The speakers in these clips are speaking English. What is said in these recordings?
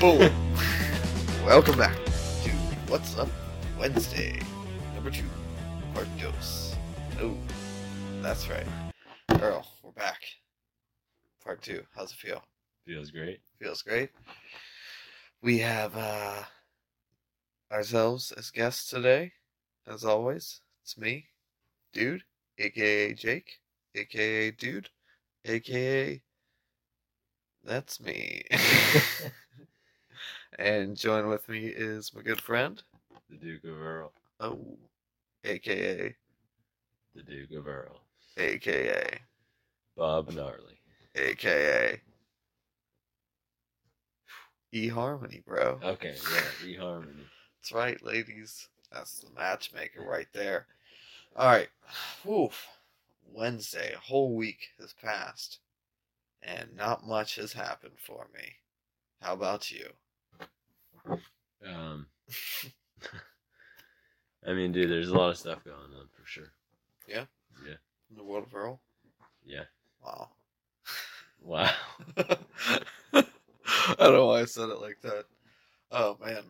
Boom. Welcome back to What's Up Wednesday, number two, part dos. Oh, that's right. Earl, we're back. Part two. How's it feel? Feels great. Feels great. We have uh ourselves as guests today, as always. It's me, Dude, aka Jake, aka Dude, aka that's me. and join with me is my good friend, The Duke of Earl. oh, aka The Duke of Earl. aka Bob Gnarly. aka eHarmony, bro. Okay, yeah, eHarmony. That's right, ladies. That's the matchmaker right there. All right. Oof. Wednesday, a whole week has passed, and not much has happened for me. How about you? Um, I mean, dude, there's a lot of stuff going on for sure. Yeah? Yeah. In the world of Earl? Yeah. Wow. Wow. I don't know why I said it like that. Oh, man.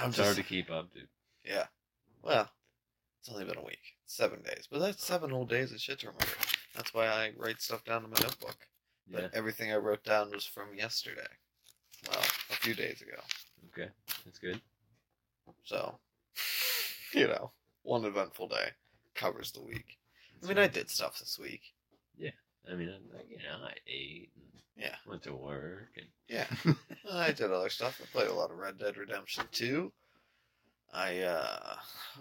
I'm It's just. hard to keep up, dude. Yeah. Well, it's only been a week. Seven days. But that's seven whole days of shit to remember. That's why I write stuff down in my notebook. Yeah. But everything I wrote down was from yesterday. Well, a few days ago. Okay, that's good. So, you know, one eventful day covers the week. I mean, I did stuff this week. Yeah, I mean, I, you know, I ate and Yeah. went to work and Yeah. I did other stuff. I played a lot of Red Dead Redemption 2. I, uh,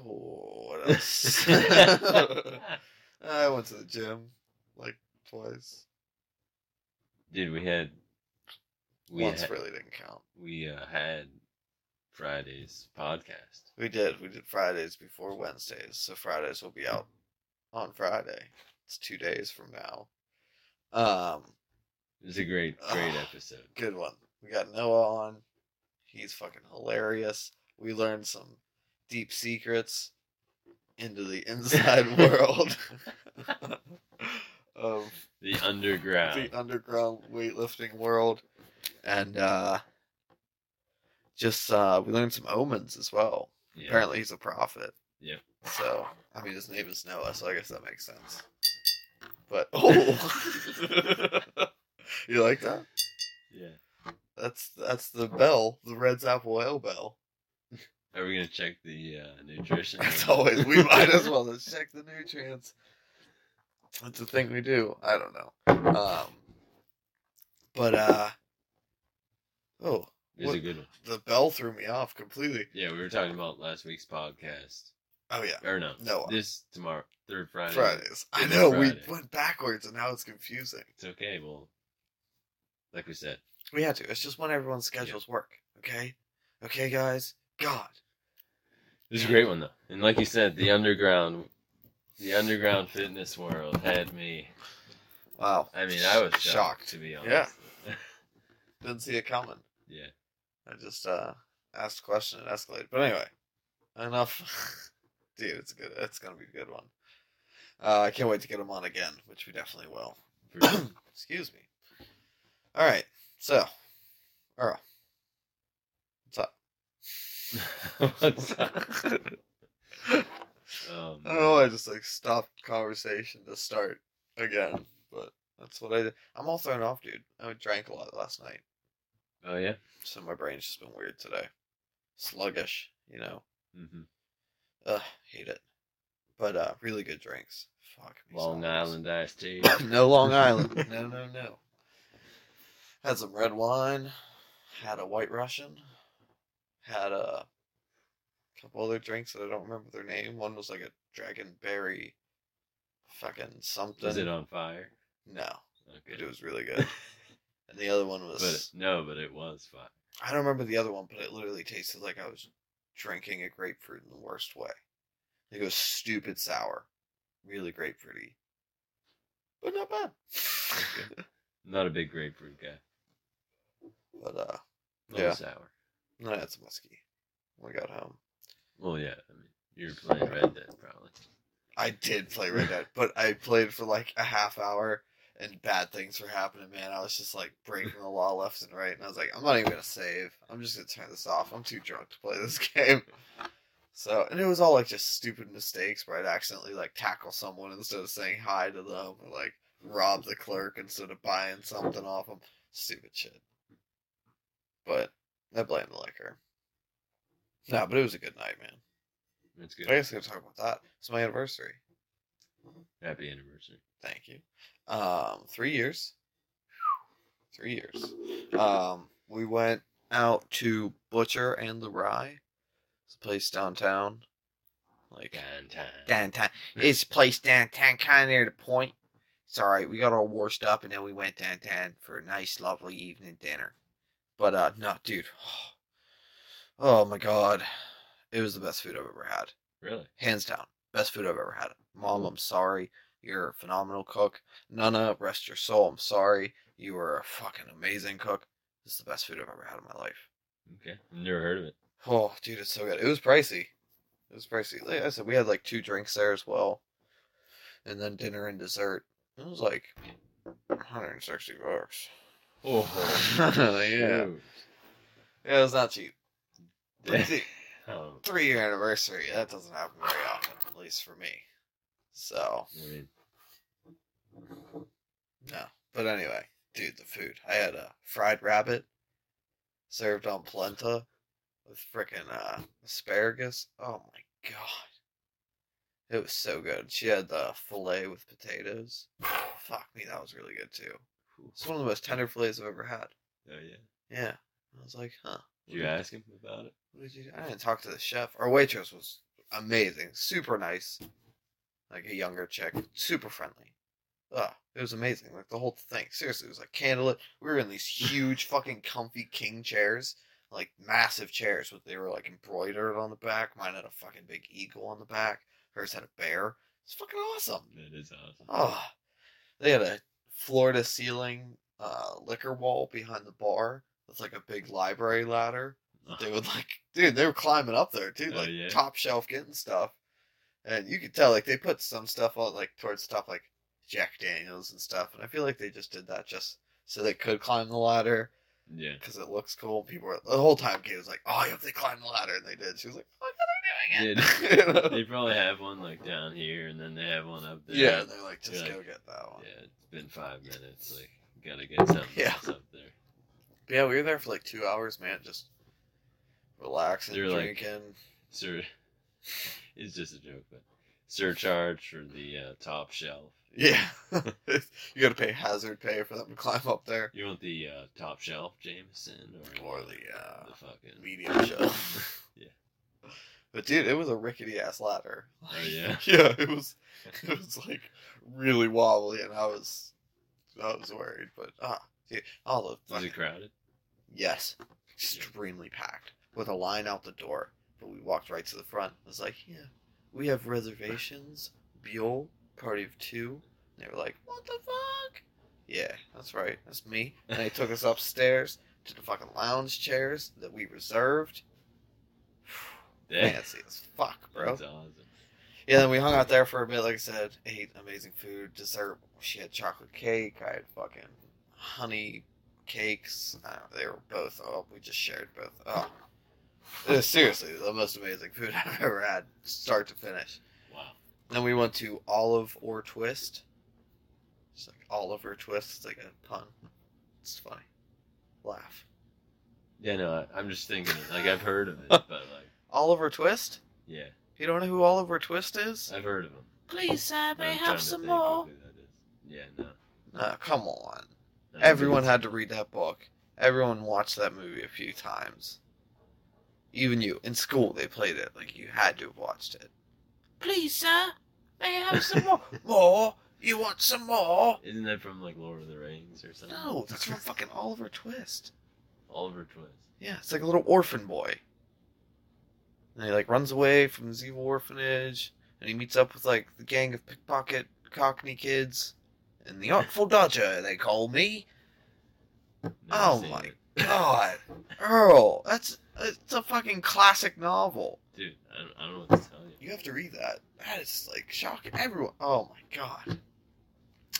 oh, what else? I went to the gym like twice. dude, we had we Once had, really didn't count. we uh, had Friday's podcast. We did. We did Fridays before Wednesdays, so Fridays will be out on Friday. It's two days from now. Um, It was a great, great Oh. episode. good one. We got Noah on. He's fucking hilarious. We learned some deep secrets into the inside world of The underground. the underground weightlifting world, and uh, just uh, we learned some omens as well. Yeah. Apparently, he's a prophet. Yeah. So, I mean, his name is Noah, so I guess that makes sense. But oh, you like that? Yeah. That's that's the bell, the Red Apple Ale bell. Are we gonna check the uh, nutrition? As always, we might as well just check the nutrients. That's the thing we do. I don't know. Um, but uh, oh, It's what- a good one. the bell threw me off completely. Yeah, we were talking about last week's podcast. Oh yeah, Or no, Noah. Uh, this tomorrow, third Friday. Fridays. I know we went backwards, and now it's confusing. It's okay. Well, like we said, We had to. It's just when everyone's schedules work. Okay, okay, guys. God, this is a great one though. And like you said, the underground, the underground fitness world had me. wow. I mean, I was shocked, Shocked. to be honest. Yeah. Didn't see it coming. Yeah. I just uh asked a question and escalated. But anyway, enough. Dude, it's good. It's gonna be a good one. Uh, I can't wait to get him on again, which we definitely will. Excuse me. All right, so Earl, what's up? What's up? Um, I don't know. I just like stopped conversation to start again, but that's what I did. I'm all thrown off, dude. I drank a lot last night, oh yeah. so my brain's just been weird today. Sluggish, you know. Mm-hmm. Ugh, hate it. But uh, really good drinks. Fuck me. Long. Island iced tea. no Long Island. No, no, no. Had some red wine. Had a White Russian. Had a couple other drinks that I don't remember their name. One was like a dragon berry, fucking something. Was it on fire? No, Okay. but it was really good. and the other one was. But no, but it was fire. I don't remember the other one, but it literally tasted like I was drinking a grapefruit in the worst way. Like it was stupid sour, really grapefruity, but not bad. Not a big grapefruit guy. but uh, Yeah. sour. I had some whiskey when we got home. Well, yeah. I mean, you were playing Red Dead, probably. I did play Red Dead, but I played for like a half hour, and bad things were happening, man. I was just like breaking the law left and right, and I was like, I'm not even gonna save. I'm just gonna turn this off. I'm too drunk to play this game. So, and it was all like just stupid mistakes where I'd accidentally like tackle someone instead of saying hi to them, or like rob the clerk instead of buying something off them. Stupid shit. But I blame the liquor. No, but it was a good night, man. That's I guess I gotta talk about that. It's my anniversary. Happy anniversary. Thank you. Um, three years. Three years. Um, we went out to Butcher and the Rye. It's a place downtown. Like Downtown. downtown. It's a place downtown, kind of near the point. It's all right. We got all washed up, and then we went downtown for a nice, lovely evening dinner. But uh, no, dude. Oh my god, it was the best food I've ever had Really? hands down, best food I've ever had. Mom, mm-hmm. I'm sorry. You're a phenomenal cook. Nana, rest your soul. I'm sorry. You were a fucking amazing cook. This is the best food I've ever had in my life. Okay. Never heard of it. Oh, dude, it's so good. It was pricey. It was pricey. Like I said, we had like two drinks there as well, and then dinner and dessert. It was like 160 bucks. Oh. yeah, yeah, it was not cheap. Oh, three year anniversary. That doesn't happen very often, least for me. So mean, No. But anyway, dude, the food. I had a fried rabbit served on polenta with frickin' uh, asparagus. Oh my god. It was so good. She had the filet with potatoes. Fuck me, that was really good too. It's one of the most tender fillets I've ever had. oh yeah. Yeah. I was like, huh. Did you ask him about it? What did you do? I didn't talk to the chef. Our waitress was amazing, super nice, like a younger chick, super friendly. Ugh, it was amazing. Like the whole thing. Seriously, it was like candlelit. We were in these huge, fucking comfy king chairs, like massive chairs, but they were like embroidered on the back. Mine had a fucking big eagle on the back. Hers had a bear. It's fucking awesome. That is awesome. Oh, they had a floor to ceiling uh, liquor wall behind the bar with like a big library ladder. They would like, dude, they were climbing up there too, Oh, like yeah. top shelf getting stuff, and you could tell like they put some stuff on like towards stuff like Jack Daniels and stuff, and I feel like they just did that just so they could climb the ladder Yeah. because it looks cool. People were the whole time Kate was like, "Oh, I hope they climb the ladder," and they did. She was like, "Look how they're doing it." You know? They probably have one like down here, and then they have one up there. yeah, they're like, "Just You're go like, get that one." Yeah, it's been five minutes. Like, gotta get something Yeah. up there. Yeah, we were there for like two hours, man, just relaxing, They're like- drinking. Sur- it's just a joke, but surcharge for the uh, top shelf. Yeah, you got to pay hazard pay for them to climb up there. You want the uh, top shelf Jameson or, Or the, uh, the fucking medium shelf. Yeah. But dude, it was a rickety ass ladder. Oh, yeah? yeah, it was. It was like really wobbly, and I was, I was worried. But ah, dude, all the Was it crowded? yes, extremely packed with a line out the door. But we walked right to the front. I was like, yeah, we have reservations. Buell, party of two. And they were like, what the fuck? Yeah, that's right. That's me. And they took us upstairs to the fucking lounge chairs that we reserved. Yeah. Fancy as fuck, bro. That's awesome. Yeah, then we hung out there for a bit, like I said, ate amazing food, dessert. She had chocolate cake. I had fucking honey cakes. Uh, they were both, oh, we just shared both. Oh. It was seriously the most amazing food I've ever had, start to finish. Wow. Then we went to Olive or Twist. It's like Oliver Twist. It's like a pun. It's funny. Laugh. Yeah, no, I, I'm just thinking. Like I've heard of it, but like, Oliver Twist? yeah, You don't know who Oliver Twist is? I've heard of him. Please, sir, I'm trying to think of who that is. Yeah, no. No, come on. I don't Everyone had to read that book. Everyone watched that movie a few times. Even you. In school, they played it. Like, you had to have watched it. Please, sir. May I have some more? more? You want some more? Isn't that from like Lord of the Rings or something? No, that's from fucking Oliver Twist. Oliver Twist. Yeah, it's like a little orphan boy. And he, like, runs away from his evil orphanage. And he meets up with, like, the gang of pickpocket cockney kids. And the Artful Dodger, they call me. Never Oh my it. God, Earl, that's it's a fucking classic novel. dude! I don't, I don't know what to tell you. You have to read that. That is like shocking. Everyone, oh my God,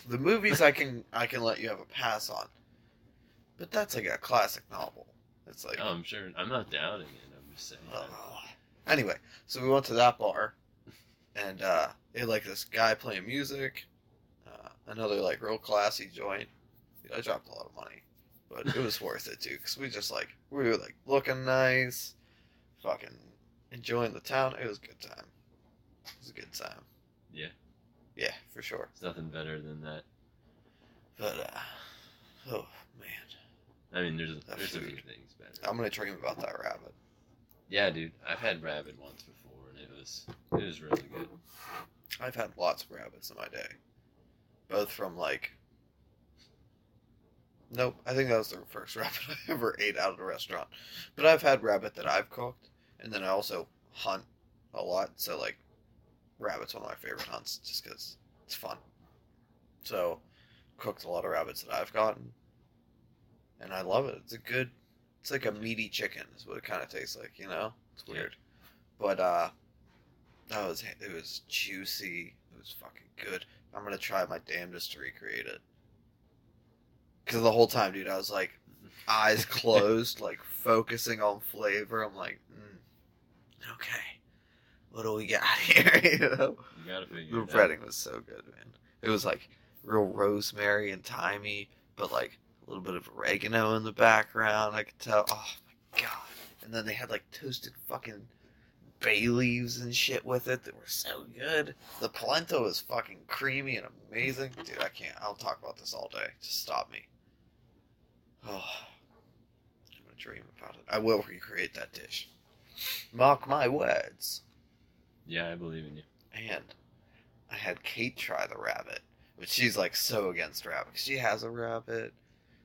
The movies I can I can let you have a pass on, but that's like a classic novel. It's like Oh, I'm sure. I'm not doubting it. I'm just saying. Ugh. Anyway, so we went to that bar, and uh, they had like this guy playing music, uh, another like real classy joint. Dude, I dropped a lot of money, but it was worth it too, cause we just like we were like looking nice, fucking enjoying the town. It was a good time. It was a good time. Yeah. Yeah, for sure. It's nothing better than that. But uh, oh man, I mean, there's That there's a few food. things better. I'm gonna dream about that rabbit. Yeah, dude. I've had rabbit once before, and it was it was really good. I've had lots of rabbits in my day, both from like. Nope, I think that was the first rabbit I ever ate out of a restaurant. But I've had rabbit that I've cooked, and then I also hunt a lot. So like, rabbit's one of my favorite hunts, just because it's fun. So, cooked a lot of rabbits that I've gotten, and I love it. It's a good. It's like a meaty chicken, is what it kind of tastes like. You know, it's weird, but uh, that was it was juicy. It was fucking good. I'm gonna try my damnedest to recreate it. Cause the whole time, dude, I was like eyes closed, like focusing on flavor. I'm like, mm, okay, what do we got here? you know, You the out. breading was so good, man. It was like real rosemary and thymy, but like a little bit of oregano in the background. I could tell. Oh my god! And then they had like toasted fucking bay leaves and shit with it that were so good. The polenta was fucking creamy and amazing, dude. I can't. I'll talk about this all day. Just stop me. Oh, I'm gonna dream about it. I will recreate that dish. Mark my words. Yeah, I believe in you. And I had Kate try the rabbit, but she's like so against rabbit. She has a rabbit,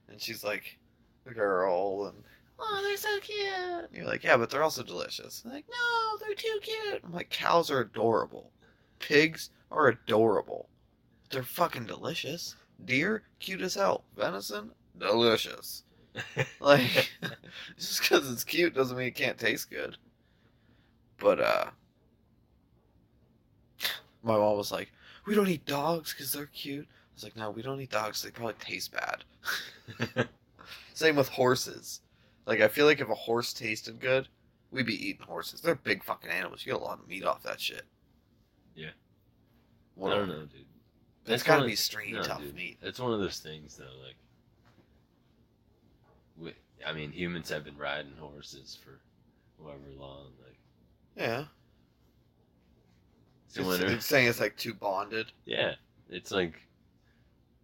and she's like a girl, and oh, they're so cute. And you're like, yeah, but they're also delicious. And like, no, they're too cute. I'm like, cows are adorable. Pigs are adorable. They're fucking delicious. Deer, cute as hell. Venison, delicious. Like, just because it's cute doesn't mean it can't taste good. But, uh, my mom was like, we don't eat dogs because they're cute. I was like, no, we don't eat dogs. They probably taste bad. Same with horses. Like, I feel like if a horse tasted good, we'd be eating horses. They're big fucking animals. You get a lot of meat off that shit. Yeah. I don't know, dude. It's That's gotta one be of- stringy, no, tough dude. meat. It's one of those things, though. Like, I mean, humans have been riding horses for however long. Like, Yeah. so It's, it's saying it's like too bonded. yeah, it's like,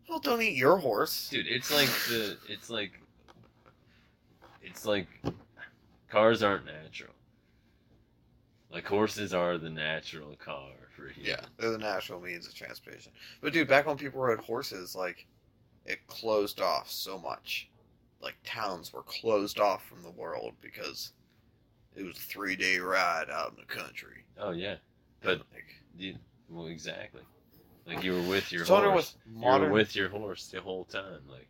Well, don't eat your horse. dude, it's like the, it's like, it's like, cars aren't natural. Like horses are the natural car for humans. Yeah, they're the natural means of transportation. But dude, back when people rode horses, like it closed off so much. Like towns were closed off from the world because it was a three day ride out in the country. Oh yeah, But- like, you, well exactly. Like you were with your So I wonder horse. with You were with your horse the whole time. Like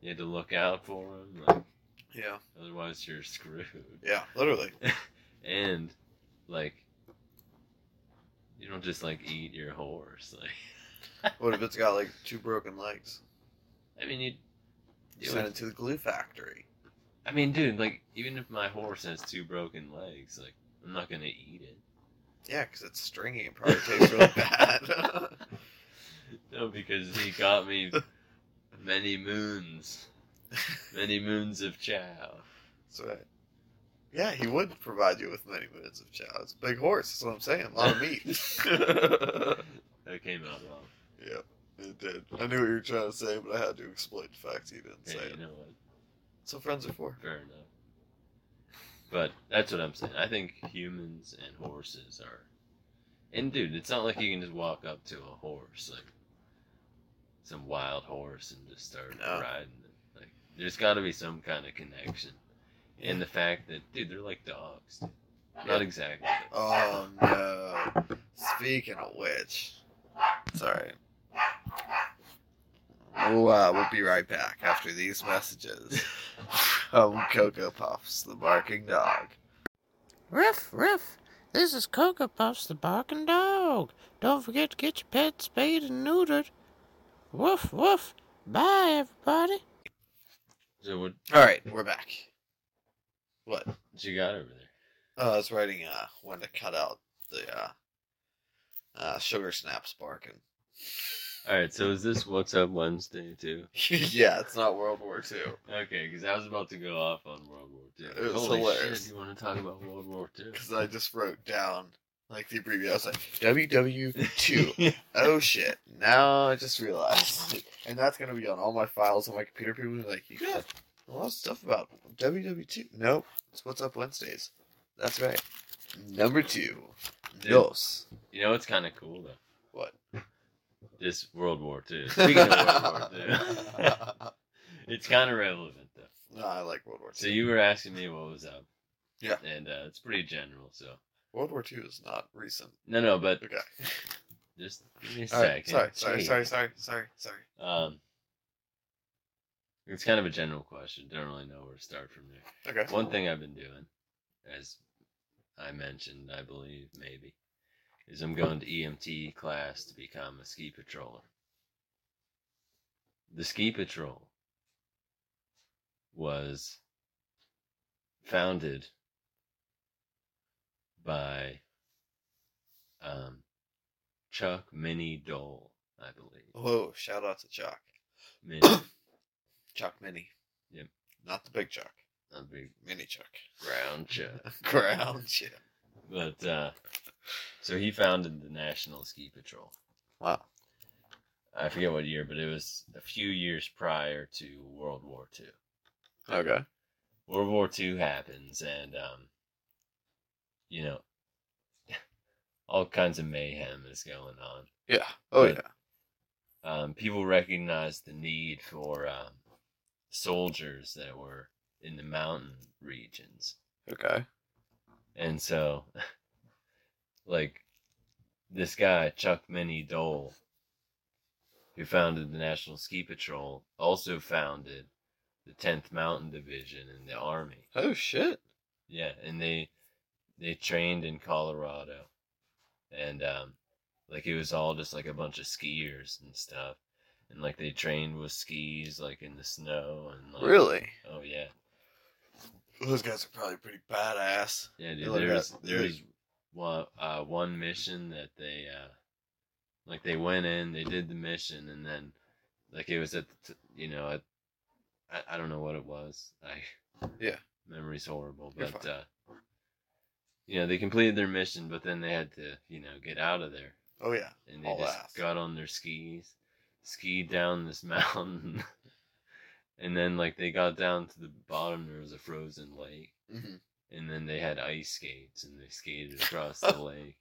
you had to look out for him. Like yeah, otherwise you're screwed. yeah, literally. And like you don't just like eat your horse. Like What if it's got like two broken legs? I mean you. You you send would- it to the glue factory. I mean, dude, like even if my horse has two broken legs, like I'm not gonna eat it. Yeah, because it's stringy and probably tastes really bad. No, because he got me many moons, many moons of chow. That's right. Yeah, he would provide you with many moons of chow. It's a big horse. That's what I'm saying. A lot of meat. That came out wrong. Yep, it did. I knew what you were trying to say, but I had to exploit the fact you didn't Hey, say you it. know what? That's what friends are for. Fair enough. But that's what I'm saying. I think humans and horses are. And dude, it's not like you can just walk up to a horse, like some wild horse, and just start No. riding it. Like, there's got to be some kind of connection. And the fact that, dude, they're like dogs. Dude. Not exactly. Oh no. Speaking of which, sorry. We'll, uh, we'll be right back after these messages from Cocoa Puffs, the barking dog. Ruff, ruff. This is Cocoa Puffs, the barking dog. Don't forget to get your pet spayed and neutered. Woof, woof. Bye, everybody. So what, All right, we're back. What? what you got over there? Oh, I was writing uh when to cut out the uh uh sugar snaps barking. All right, so is this What's Up Wednesday too? yeah, it's not World War Two. Okay, because I was about to go off on World War Two. It was Holy hilarious. shit! You want to talk about World War Two? Because I just wrote down like the abbreviation. I was like WW two. oh shit! Now I just realized, and that's gonna be on all my files on my computer. People be like, you got a lot of stuff about WW two. Nope, it's What's Up Wednesdays. That's right. Number two. Dude. You know what's kind of cool though? This World War Two. Speaking of World War Two, it's kind of relevant though. no, I like World War So you were asking me what was up. Yeah. And uh, it's pretty general. So World War two is not recent. no, no, but Okay. just give me a All second. right. Sorry. Sorry. Sorry. Sorry. Sorry. Sorry. Um, it's kind of a general question. Don't really know where to start from there. Okay. One thing I've been doing, as I mentioned, I believe maybe, is I'm going to EMT class to become a ski patroller. The ski patrol was founded by um, Chuck Minnie Dole, I believe. Oh, Shout out to Chuck. Minnie, Chuck Mini. Yep. Not the big Chuck. a big Mini Chuck. Ground Chuck. Ground. Yeah. But uh, so he founded the National Ski Patrol. Wow. I forget what year, but it was a few years prior to World War II. Okay. World War II happens, and um, you know, all kinds of mayhem is going on. Yeah. Oh But- yeah. Um, people recognized the need for um, soldiers that were in the mountain regions. Okay. And so, like, this guy, Chuck Minnie Dole, who founded the National Ski Patrol, also founded the 10th Mountain Division in the Army. Oh shit. Yeah, and they they trained in Colorado. And, um, like, it was all just like a bunch of skiers and stuff. And, like, they trained with skis, like, in the snow. and like, Really? Oh, yeah. Those guys are probably pretty badass. Yeah, dude. look There's at- there's one uh one mission that they uh like they went in, they did the mission, and then like it was at the t- you know at I, I don't know what it was. I Yeah. memory's horrible, but uh you know they completed their mission, but then they had to you know get out of there, Oh yeah. and they All just ass. got on their skis, skied down this mountain. And then, like, they got down to the bottom, there was a frozen lake hmm and then they had ice skates and they skated across the lake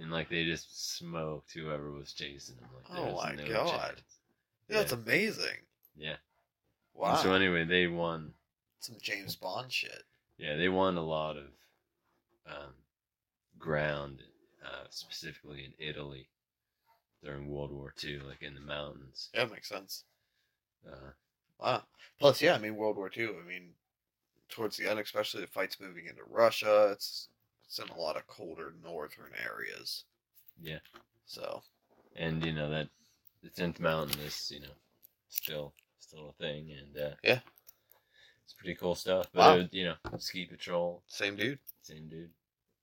and like they just smoked whoever was chasing them like there Oh was my no God. chance. Yeah, it's Yeah. amazing. yeah Wow. And so anyway they won Some James Bond shit. yeah they won a lot of um, ground uh, specifically in italy during world war ii like in the mountains Yeah, that makes sense. uh, Wow. Plus, yeah, I mean World War II. I mean, towards the end, especially the fights moving into Russia, it's it's in a lot of colder northern areas. yeah So and you know that the 10th mountain is you know still still a thing and uh, Yeah. it's pretty cool stuff but Wow. it you know ski patrol same dude. Same dude.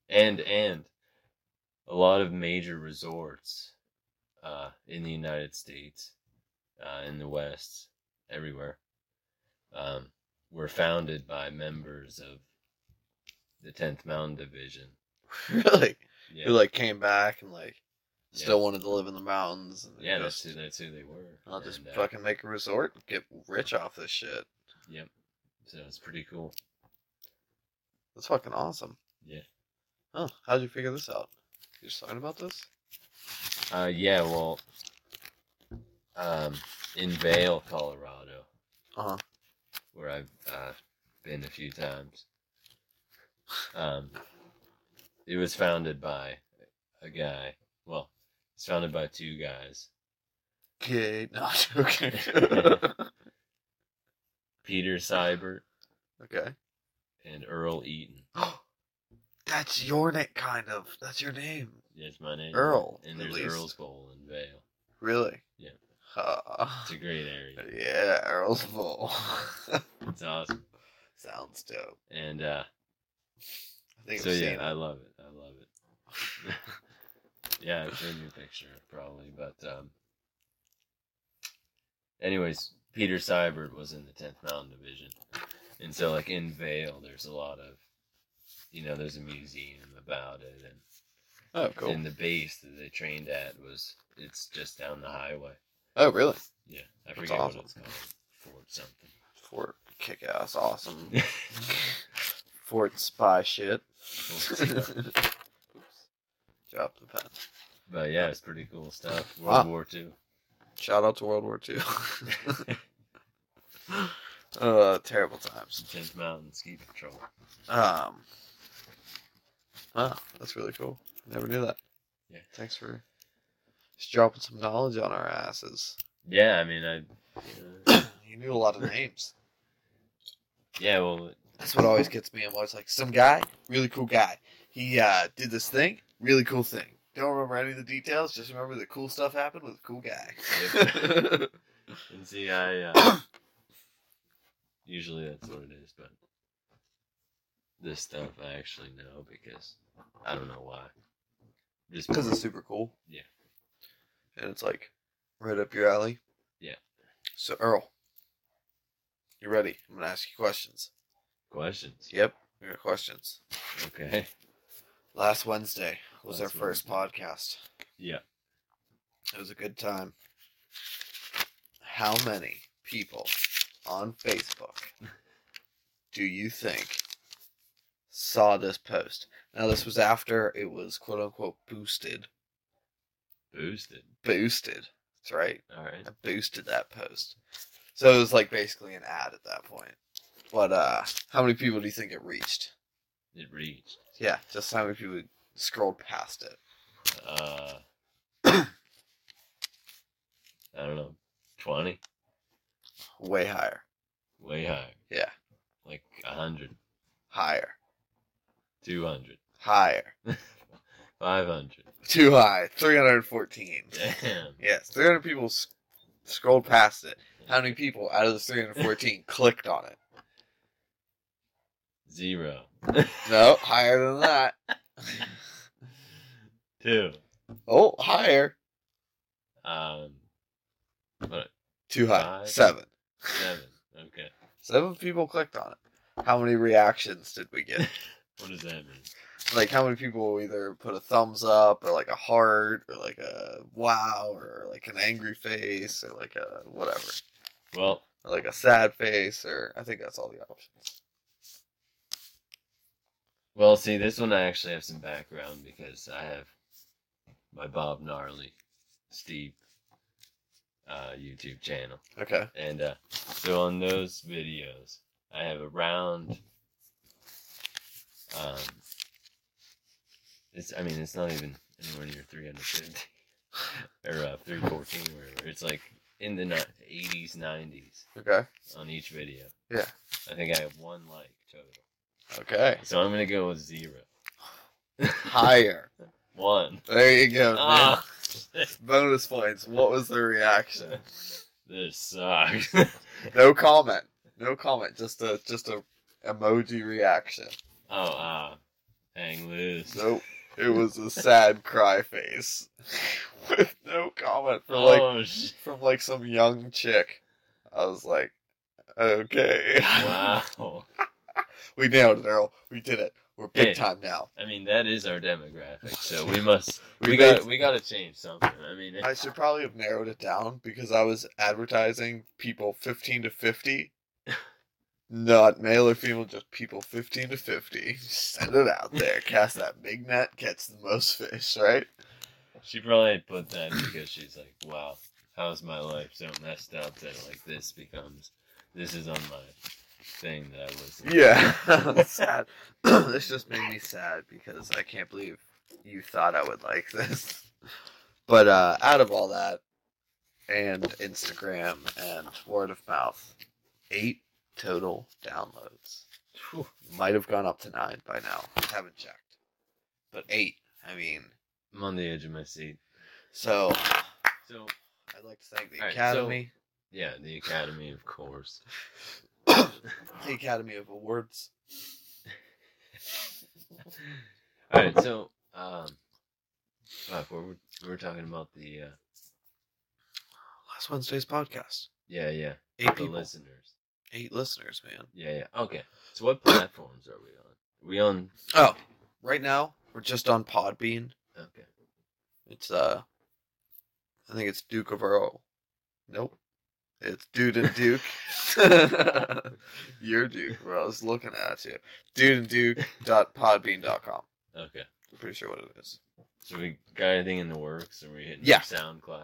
And and a lot of major resorts uh, in the United States, uh, in the West, everywhere, um, were founded by members of the 10th Mountain Division. really? Yeah, Who like came back and like Yeah. still wanted to live in the mountains. And yeah, that's who that's who they were. I'll just And, uh, fucking make a resort and get rich off this shit. Yep. So it's pretty cool. That's fucking awesome. Yeah. Oh, how'd you figure this out? You just talking about this? Uh, yeah. Well, um, in Vail, Colorado, Uh huh. Where I've uh, been a few times. Um, it was founded by a guy. Well, it's founded by two guys, Okay, no, okay. Peter Seibert okay. and Earl Eaton. That's your name, kind of. That's your name. That's my name. Earl, And there's least. Earl's Bowl in Vail. Really? Yeah. It's a great area. yeah, Earl's Bowl. It's awesome. Sounds dope. And uh, I think so I've yeah, I love it. I love it. yeah, I've shown you a picture probably, but um, anyways, Peter Seibert was in the tenth Mountain Division, and so like in Vail, there's a lot of, you know, there's a museum about it, and Oh, cool. and the base that they trained at was it's just down the highway. Oh, really? Yeah, I That's forget awesome. what it's called. Fort something. Fort kick ass awesome. Fort spy shit. Oops. Drop the pen. but yeah, it's pretty cool stuff. Wow. World War Two. Shout out to World War II. uh, terrible times. Tenth Mountain Ski Patrol. Um. Wow, that's really cool. Never knew that. Yeah. Thanks for just dropping some knowledge on our asses. Yeah, I mean, I. You knew a lot of names. yeah, well, That's what always gets me. I'm always like, some guy, really cool guy. He uh, did this thing, really cool thing. Don't remember any of the details. Just remember the cool stuff happened with a cool guy. and see, I. Uh, usually that's what it is, but this stuff I actually know because I don't know why. Just Because it's super cool. Yeah. And it's like right up your alley. Yeah. So Earl, you ready? I'm gonna ask you questions. questions. Yep, got questions. Okay. Last Wednesday was Last our first podcast. Yeah. It was a good time. How many people on Facebook do you think saw this post? Now, this was after it was quote unquote boosted. Boosted. Boosted. That's right. All right. I boosted that post. So it was like basically an ad at that point. But uh how many people do you think it reached? It reached. Yeah, just how many people scrolled past it? Uh. I don't know. Twenty. Way higher. Way higher. Yeah. Like a hundred. Higher. Two hundred. Higher. Five hundred. Too high. 314. Damn. Yes, 300 people s- scrolled past it. How many people out of the 314 clicked on it? Zero. No, higher than that. Two. Oh, higher. Um. What? Too high. Five. Seven. Seven. Okay. Seven people clicked on it. How many reactions did we get? What does that mean? Like, how many people will either put a thumbs up or like a heart or like a wow or like an angry face or like a whatever. Well, Or like a sad face or I think that's all the options. well. See, this one I actually have some background because I have my Bob Gnarly, Steve, uh, YouTube channel, Okay. and uh, so on those videos, I have around. Um, it's. I mean, it's not even anywhere near 350 or uh, 314, whatever. It's like in the ni- 80s, 90s Okay. on each video. Yeah. I think I have one like total. Okay. So I'm gonna go with zero. Higher. One. There you go. Ah, Bonus points. What was the reaction? this sucks. No comment. No comment. Just a just a emoji reaction. oh, uh, hang loose. Nope. It was a sad cry face with no comment for like oh, sh- from like some young chick. I was like, okay, wow. we nailed it, Earl. We did it. We're big Hey. time now. I mean, that is our demographic, so we must. We We got. We got to change something. I mean, I should probably have narrowed it down because I was advertising people 15 to 50. Not male or female, just people 15 to 50. Send it out there. Cast that big net, catch the most fish, right? she probably put that because she's like, "Wow, how's my life so messed up that like this becomes this is on my thing that I was. to." Yeah. sad. this just made me sad because I can't believe you thought I would like this. But uh, out of all that, and Instagram and word of mouth, eight total downloads. Whew. Might have gone up to nine by now. Haven't checked. But eight. I mean, I'm on the edge of my seat. so So I'd like to thank the right, so- Academy, Yeah, the Academy, of course. the Academy of Awards. All right, so um, fuck, we're, we were talking about the uh, Last Wednesday's podcast. yeah yeah Eight the people, listeners. Eight listeners, man. Yeah yeah. Okay, so what platforms are we on? we on? Oh, right now we're just on Podbean. Okay. It's uh, I think it's Duke of Earl. Nope, it's Dude and Duke. You're Duke. Bro, I was looking at you. Dude and Duke dot podbean.com. Okay. I'm pretty sure what it is. So we got anything in the works? Are we hitting Yeah. SoundCloud?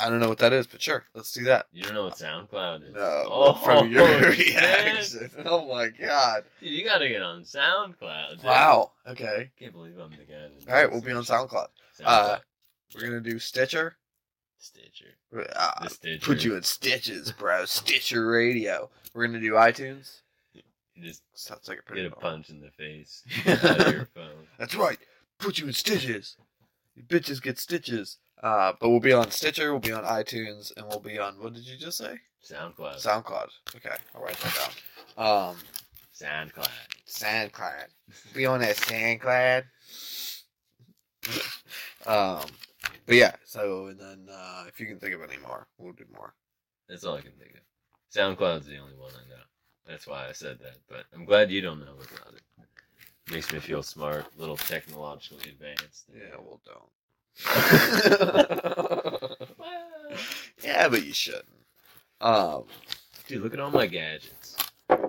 I don't know what that is, but sure, let's do that. You don't know what SoundCloud is? No, Oh, from your reaction. Oh my god! Dude, you gotta get on SoundCloud. dude. Wow. Okay. Can't believe I'm the guy. All right, we'll be on this SoundCloud. Uh, We're gonna do Stitcher. Stitcher. Uh, Stitcher. put you in stitches, bro. Stitcher Radio. We're gonna do iTunes. You just Sounds like a pretty get a punch in the face out of your phone. That's right. Put you in stitches. You bitches get stitches. Uh, but we'll be on Stitcher, we'll be on iTunes, and we'll be on what did you just say? SoundCloud. SoundCloud. Okay, I'll write that down. Um, SoundCloud. SoundCloud. Be on that SoundCloud. um, but yeah. So and then uh, if you can think of any more, we'll do more. That's all I can think of. SoundCloud's the only one I know. That's why I said that. But I'm glad you don't know about it. Makes me feel smart, a little technologically advanced. Yeah, well, don't. yeah, but you shouldn't. Um, Dude, look at all my gadgets.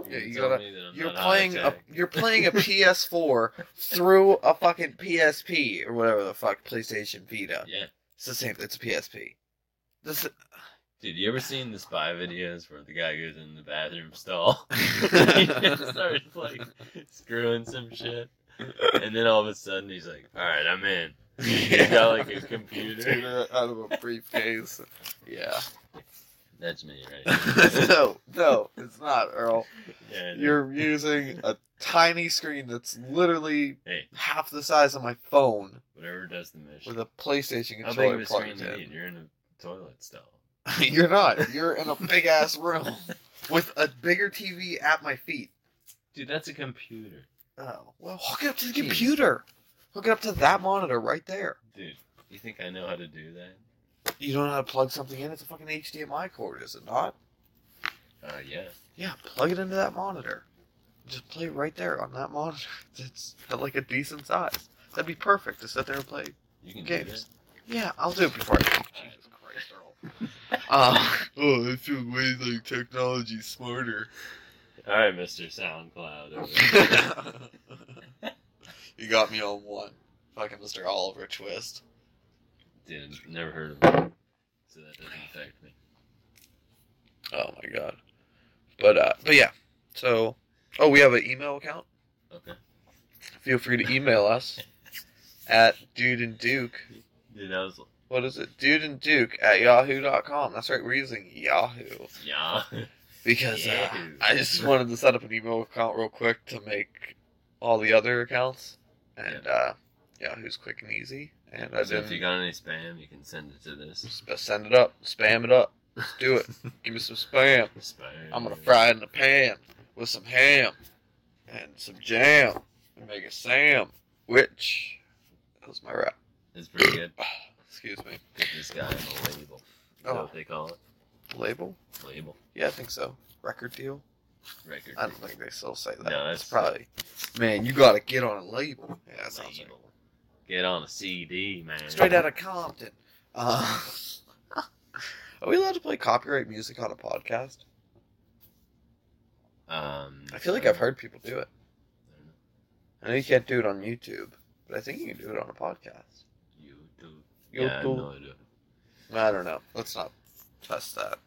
Yeah, you tell gotta- me that I'm you're not playing a high-tech. you're playing a PS4 through a fucking PSP or whatever the fuck PlayStation Vita. Yeah. It's the same. It's a PSP. This. Dude, you ever seen the spy videos where the guy goes in the bathroom stall? he just starts like screwing some shit. And then all of a sudden he's like, Alright, I'm in. He's got like a computer. out of a briefcase. Yeah. That's me, right? no, no, it's not, Earl. Yeah, You're using a tiny screen that's literally Hey, half the size of my phone whatever does the mission. with a PlayStation How big of controller a screen plugged do You You're in a toilet stall. You're not. You're in a big ass room with a bigger TV at my feet. Dude, that's a computer. Oh, well, hook it up to the Jeez. computer. Hook it up to that monitor right there. Dude, you think I know how to do that? You don't know how to plug something in? It's a fucking HDMI cord, is it not? Uh, yeah. Yeah, plug it into that monitor. Just play right there on that monitor. It's like a decent size. That'd be perfect to sit there and play You can games. Yeah, I'll do it before I Jesus Christ, Earl. Uh, oh, I feel way like technology's smarter. that. Alright, Mr. SoundCloud. you got me on one. Fucking Mr. Oliver Twist. Dude, never heard of it. So that doesn't affect me. Oh my god. But uh but yeah. So oh we have an email account. Okay. Feel free to email us at dude and duke. Dude, that was. What is it? Dude and Duke at yahoo.com. That's right, we're using Yahoo. Yeah. Because uh, Yahoo. I just wanted to set up an email account real quick to make all the other accounts. And uh Yahoo's quick and easy. And I so if you got any spam, you can send it to this. sp- send it up, spam it up. Let's do it. Give me some spam. Spam. I'm gonna fry it in the pan with some ham and some jam and make a Sam. Which that was my rap. It's pretty good. Excuse me. Put this guy on a label. Is that Oh. what they call it? Label? Label. Yeah, I think so. Record deal? Record. I don't think they still say that. No, it's that's- probably. Man, you gotta get on a label. Yeah, that sounds label. Get on a CD, man. Straight out of Compton. Uh, are we allowed to play copyright music on a podcast? Um, I feel like I've heard people do it. I know. You can't do it on YouTube, but I think you can do it on a podcast. YouTube. Yeah, YouTube. no idea. I don't know. Let's not test that.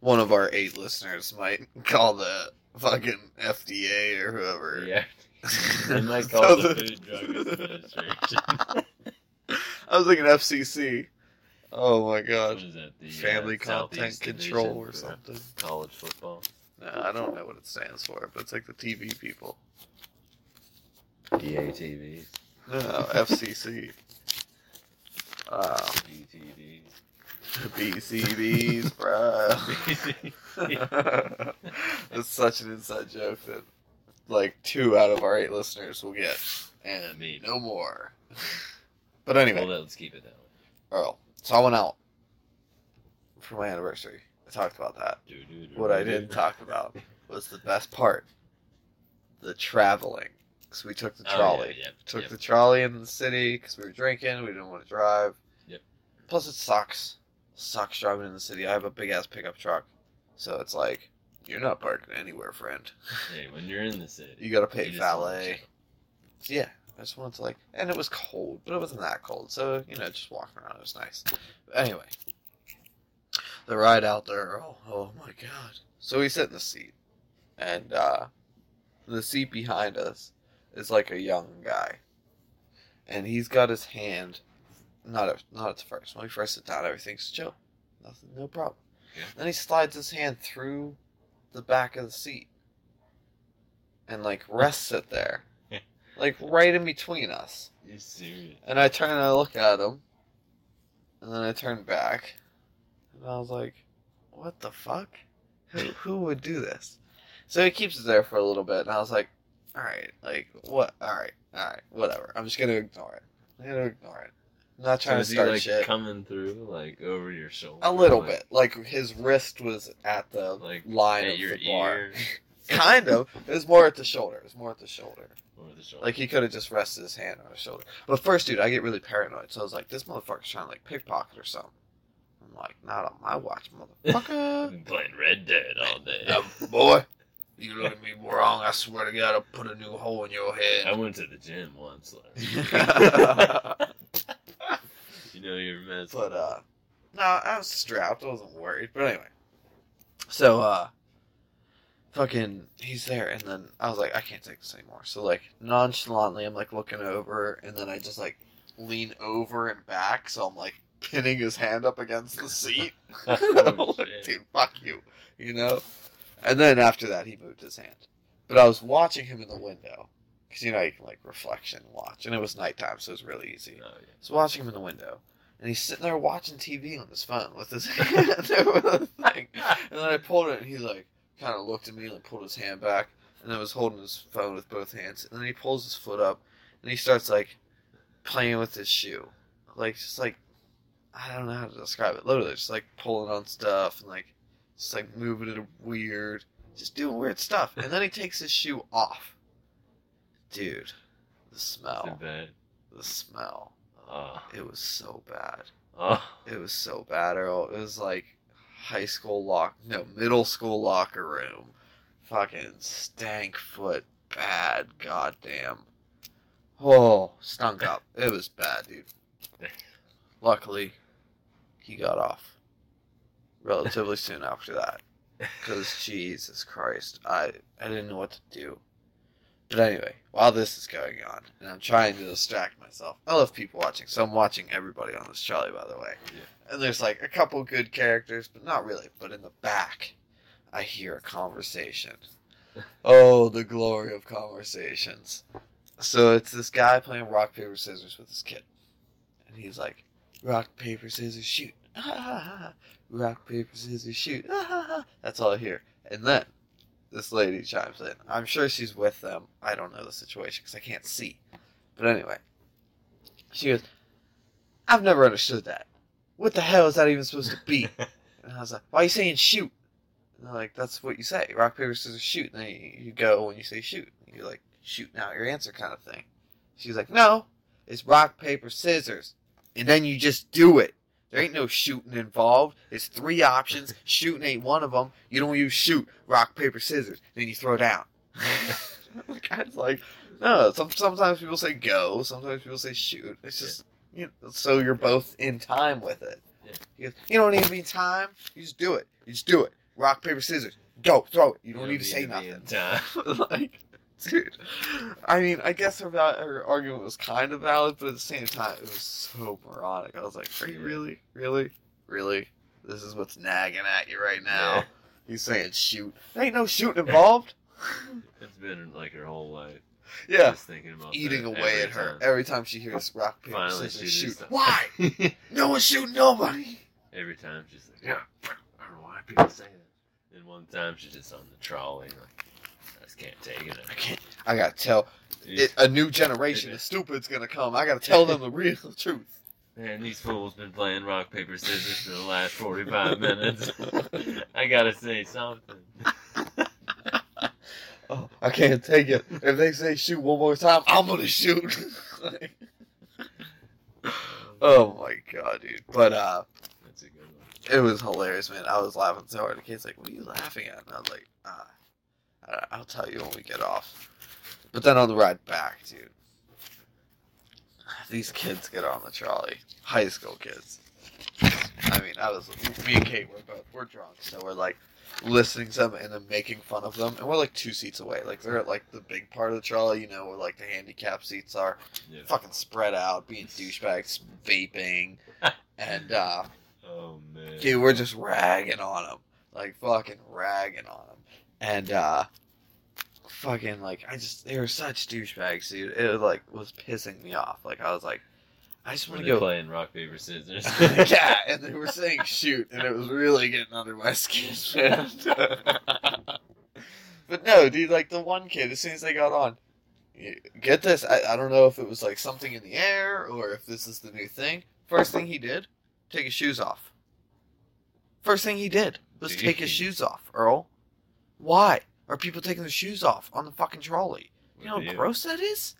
One of our eight listeners might call the fucking FDA or whoever. Yeah. They might So call the the- Food Drug Administration. I was thinking FCC. Oh my what god. is that? The uh, Family Content Southeast Control or something. College football. No, I don't know what it stands for, but it's like the TV people. DATV. No, FCC. Uh, GTD. BCBs, bro. it's such an inside joke that like two out of our eight listeners will get, and Maybe. no more. But anyway, well, let's keep it that way. Earl. So I went out for my anniversary. I talked about that. What I didn't talk about was the best part: the traveling. Because we took the Oh, trolley. yeah, yeah, Took the trolley in the city because we were drinking. We didn't want to drive. Yep. Plus, it sucks. Sucks driving in the city. I have a big ass pickup truck, so it's like you're not parking anywhere, friend. Hey, when you're in the city, You gotta pay you valet. chill. Yeah, I just wanted to like, and it was cold, but it wasn't that cold, so you know, just walking around it was nice. But anyway, the ride out there, oh, oh my god! So we sit in the seat, and uh, the seat behind us is like a young guy, and he's got his hand, not at not at the first. When we first sit down, everything's chill, nothing, no problem. Yeah. Then he slides his hand through the back of the seat, and like rests it there like right in between us. You serious? And I turn and I look at him, and then I turn back, and I was like, "What the fuck? Who who would do this?" So he keeps it there for a little bit, and I was like, "All right, like what? All right, all right, whatever. I'm just gonna ignore it. I'm gonna ignore it. I'm not trying is to he start like shit." coming through like over your shoulder? a little like, bit, like his wrist was at the like line at of your the bar. ear, kind of. It was more at the shoulder. It was more at the shoulder. the shoulder. Like he could have just rested his hand on his shoulder. But first, dude, I get really paranoid. So I was like, this motherfucker's trying to like pickpocket or something. I'm like, not on my watch, motherfucker. Been playing Red Dead all day. Now, boy, you look at me wrong. I swear to God, I'll put a new hole in your head. I went to the gym once. Like, you know you're but uh, no, I was strapped. I wasn't worried. But anyway, so uh, fucking, he's there, and then I was like, I can't take this anymore. So like nonchalantly, I'm like looking over, and then I just like lean over and back, so I'm like pinning his hand up against the seat. Oh. Dude, fuck you, you know. And then after that, he moved his hand. But I was watching him in the window because you know you can like reflection watch, and it was nighttime, so it was really easy. Oh, yeah. So watching him in the window, and he's sitting there watching TV on his phone with his hand over the thing. And then I pulled it, and he like kind of looked at me, like pulled his hand back, and then was holding his phone with both hands. And then he pulls his foot up, and he starts like playing with his shoe, like just like I don't know how to describe it. Literally, just like pulling on stuff and like just like moving it weird, just doing weird stuff. And then he takes his shoe off. Dude, the Too smell, bad. the smell. Oh. It was so bad. Oh. It was so bad, Earl. It was like high school lock, no, middle school locker room. Fucking stank foot, bad, goddamn. Oh, stunk up. It was bad, dude. Luckily, he got off relatively soon after that. Because Jesus Christ, I I didn't know what to do. But anyway, while this is going on, and I'm trying to distract myself, I love people watching, so I'm watching everybody on this trolley, by the way. Yeah. And there's like a couple good characters, but not really. But in the back, I hear a conversation. Oh, the glory of conversations. So it's this guy playing rock, paper, scissors with his kid. And he's like, rock, paper, scissors, shoot. rock, paper, scissors, shoot. That's all I hear. And then this lady chimes in. I'm sure she's with them. I don't know the situation because I can't see. But anyway, she goes, I've never understood that. What the hell is that even supposed to be? And I was like, why are you saying shoot? And they're like, that's what you say. Rock, paper, scissors, shoot. And then you, you go when you say shoot. You're like, shooting out your answer kind of thing. She's like, no, it's rock, paper, scissors. And then you just do it. There ain't no shooting involved. It's three options. Shooting ain't one of them. You don't use shoot, rock, paper, scissors. Then you throw down. the guy's like, no. Some, sometimes people say go. Sometimes people say shoot. It's just you know, so you're both in time with it. Yeah. Goes, you don't need to be in time. You just do it. You just do it. Rock, paper, scissors. Go, throw it. You don't need to say nothing. time. like, dude. I mean, I guess her, val- her argument was kind of valid, but at the same time, it was so moronic. I was like, are you really, really, really? This is what's nagging at you right now. Yeah. He's saying shoot. There ain't no shooting involved. It's been like her whole life. yeah. Just thinking about Eating away at her time. every time she hears rock, paper, Finally, scissors, shoot. just- Why? No one's shooting nobody. Every time she's like, yeah, I don't know why people say that. And one time she's just on the trolley, like, can't take it. I can't. I gotta tell it, a new generation of stupid's gonna come. I gotta tell them the real truth. Man, these fools been playing rock paper scissors for the last forty five minutes. I gotta say something. Oh, I can't take it. If they say shoot one more time, I'm gonna shoot. oh my god, dude! But uh, That's a good one. it was hilarious, man. I was laughing so hard. The kid's like, "What are you laughing at?" And I was like, "Ah, I'll tell you when we get off." But then on the ride back, dude, these kids get on the trolley. High school kids. I mean, I was me and Kate were both we're drunk, so we're like listening to them and then making fun of them, and we're like two seats away. Like they're at like the big part of the trolley, you know, where like the handicap seats are, Yeah. fucking spread out, being douchebags, vaping, and uh Oh man. Dude, we're just ragging on them. Like, fucking ragging on them. And, uh, fucking, like, I just, they were such douchebags, dude. It, like, was pissing me off. Like, I was like, I just want to go. playing rock paper scissors. yeah, and they were saying shoot, and it was really getting under my skin, but no, dude, like, the one kid, as soon as they got on, get this, I, I don't know if it was, like, something in the air, or if this is the new thing. First thing he did, take his shoes off. First thing he did was take his shoes off, Earl. Why are people taking their shoes off on the fucking trolley? You know how you. gross that is?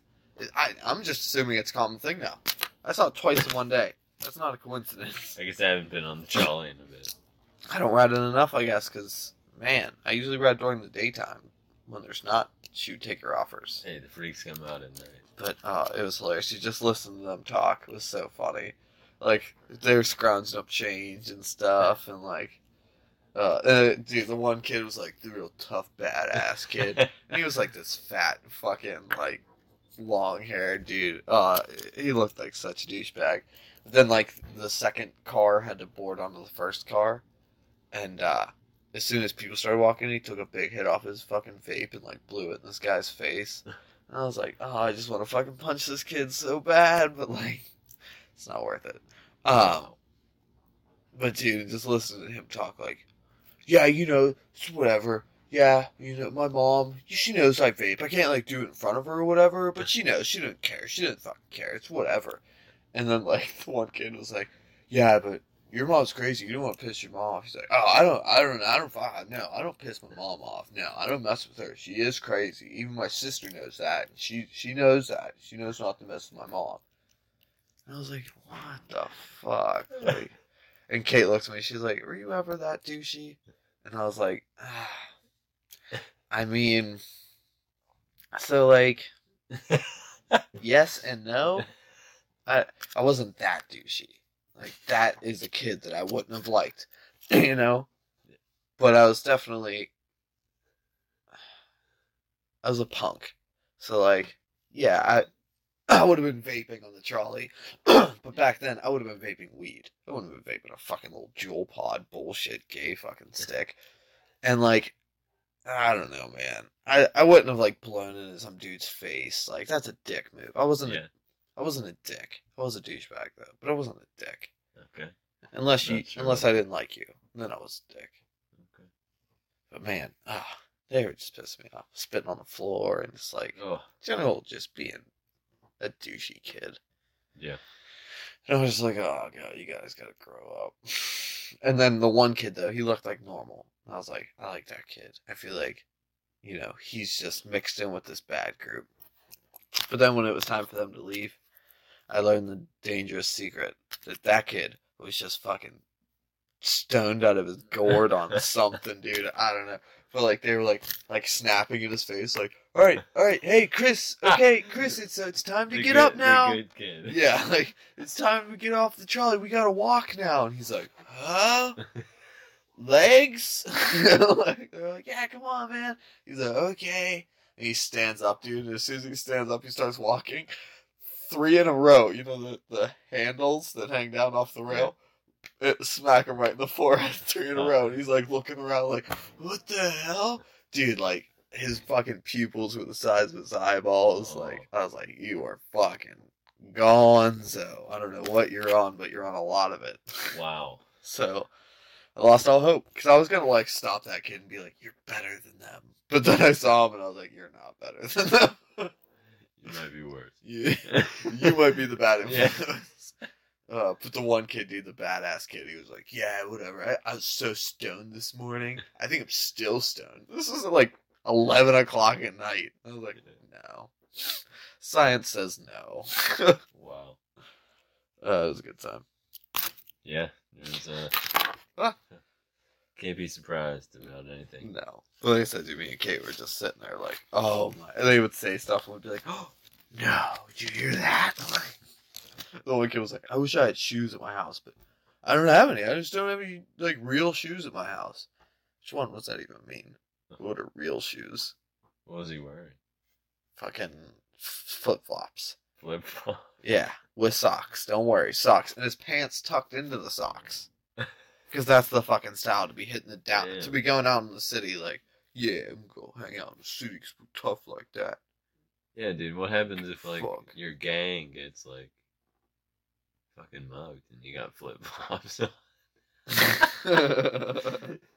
I, I'm just assuming it's a common thing now. I saw it twice in one day. That's not a coincidence. I guess I haven't been on the trolley in a bit. I don't ride it enough, I guess, because, man, I usually ride during the daytime when there's not shoe taker offers. Hey, the freaks come out at night. But uh, it was hilarious. You just listen to them talk. It was so funny. Like they were scrounging up change and stuff, and like, uh, uh, dude, the one kid was like the real tough badass kid, and he was like this fat fucking like long haired dude. Uh, he looked like such a douchebag. Then like the second car had to board onto the first car, and uh, as soon as people started walking, he took a big hit off his fucking vape and like blew it in this guy's face. And I was like, oh, I just want to fucking punch this kid so bad, but like, it's not worth it. Um, but dude, just listen to him talk like, yeah, you know, it's whatever. Yeah, you know, my mom, she knows I vape. I can't like do it in front of her or whatever, but she knows. She doesn't care. She doesn't fucking care. It's whatever. And then like the one kid was like, yeah, but your mom's crazy. You don't want to piss your mom off. He's like, oh, I don't, I don't, I don't, no, I don't piss my mom off. No, I don't mess with her. She is crazy. Even my sister knows that. She, she knows that. She knows not to mess with my mom. And I was like, what the fuck? Like, and Kate looks at me. She's like, were you ever that douchey? And I was like, ah, I mean, so like, yes and no. I I wasn't that douchey. Like that is a kid that I wouldn't have liked, you know. But I was definitely I was a punk. So like, yeah, I I would have been vaping on the trolley, but back then I would have been vaping weed. I wouldn't have been vaping a fucking little JUUL pod bullshit gay fucking stick. And like, I don't know, man. I I wouldn't have like blown it in some dude's face. Like that's a dick move. I wasn't. Yeah. A, I wasn't a dick. I was a douchebag though, but I wasn't a dick. Okay. Unless you, true. unless I didn't like you, then I was a dick. Okay. But man, ah, they were just pissing me off, spitting on the floor and just like Oh, general, just being a douchey kid. yeah. And I was just like, oh god, you guys gotta grow up. And then the one kid though, he looked like normal. I was like, I like that kid. I feel like, you know, he's just mixed in with this bad group. But then when it was time for them to leave, I learned the dangerous secret that that kid was just fucking stoned out of his gourd on something, dude. I don't know. But like they were like like snapping in his face, like, all right, all right, hey Chris, okay, Chris, it's uh, it's time to The get good- up now. Good kid. Yeah, like it's time to get off the trolley. We gotta walk now. And he's like, huh? Legs? like, they're like, yeah, come on, man. He's like, okay. And he stands up, dude. And as soon as he stands up, he starts walking. Three in a row. You know the the handles that hang down off the rail. It smack him right in the forehead. Three in a row. And he's like looking around, like, what the hell, dude? Like his fucking pupils were the size of his eyeballs. Oh. Like I was like, you are fucking gone. So I don't know what you're on, but you're on a lot of it. Wow. So I lost all hope because I was gonna like stop that kid and be like, "You're better than them," but then I saw him and I was like, "You're not better than them. You might be worse. you, you might be the bad Yeah. influence." Uh, but the one kid, dude, the badass kid, he was like, "Yeah, whatever." I, I was so stoned this morning. I think I'm still stoned. This is like eleven o'clock at night. I was like, "No." Science says no. Wow. Uh, it was a good time. Yeah. There's uh Ah. Can't be surprised about anything. No. Like I said, to me and Kate were just sitting there like, oh my. And they would say stuff and we'd be like, oh, no, did you hear that? Like- the one kid was like, I wish I had shoes at my house, but I don't have any. I just don't have any, like, real shoes at my house. Which one? What's that even mean? What are real shoes? What was he wearing? Fucking flip flops. Flip flop. Yeah, with socks. Don't worry, socks. And his pants tucked into the socks. Because that's the fucking style to be hitting it down. Damn. To be going out in the city like, yeah, I'm going to hang out in the city 'cause we're tough like that. Yeah, dude. What happens if like Fuck. your gang gets like fucking mugged and you got flip flops?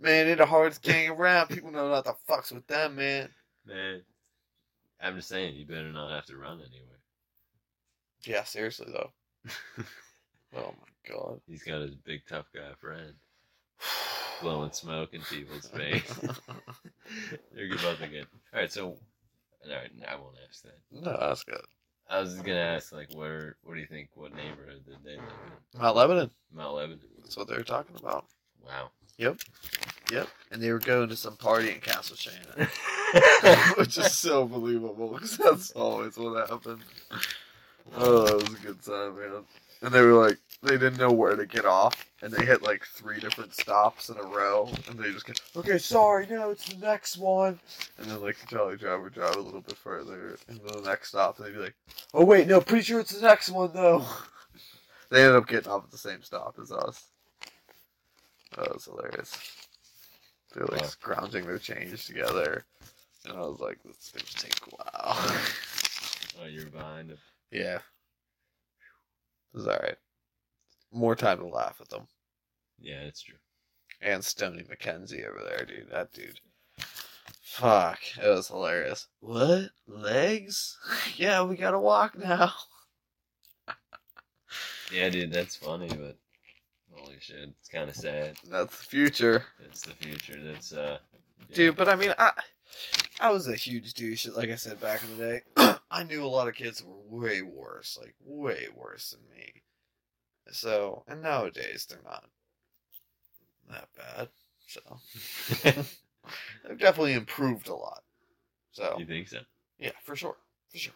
man, they're the hardest gang around. People know not to fucks with them, man. Man, I'm just saying, you better not have to run anywhere. Yeah, seriously, though. Oh my god. He's got his big tough guy friend blowing smoke in people's face. They're about to get. All right, so all right, I won't ask that. no, that's good. I was gonna ask like, where, what do you think? What neighborhood did they live in? Mount Lebanon. Mount Lebanon. That's what they were talking about. Wow. Yep. Yep. And they were going to some party in Castle Shannon. Which is so believable because that's always what happened. Oh, that was a good time, man. And they were like, they didn't know where to get off, and they hit like three different stops in a row, and they just go, okay, sorry, no, it's the next one. And then like the trolley driver drive a little bit further, and then the next stop, and they'd be like, oh wait, no, pretty sure it's the next one though. they ended up getting off at the same stop as us. That was hilarious. They were like Wow. scrounging their change together. And I was like, this is gonna take a while. Oh, you're behind him. yeah. It was alright. More time to laugh at them. Yeah, that's true. And Stony McKenzie over there, dude. That dude. Fuck. It was hilarious. What? Legs? yeah, we gotta walk now. Yeah, dude, that's funny, but holy shit, it's kind of sad. That's the future. It's the future. That's uh, yeah. Dude, but I mean, I I was a huge douche, like I said back in the day. I knew a lot of kids were way worse, like way worse than me. So, and nowadays they're not that bad. So, they've definitely improved a lot. So, You think so? yeah, for sure, for sure,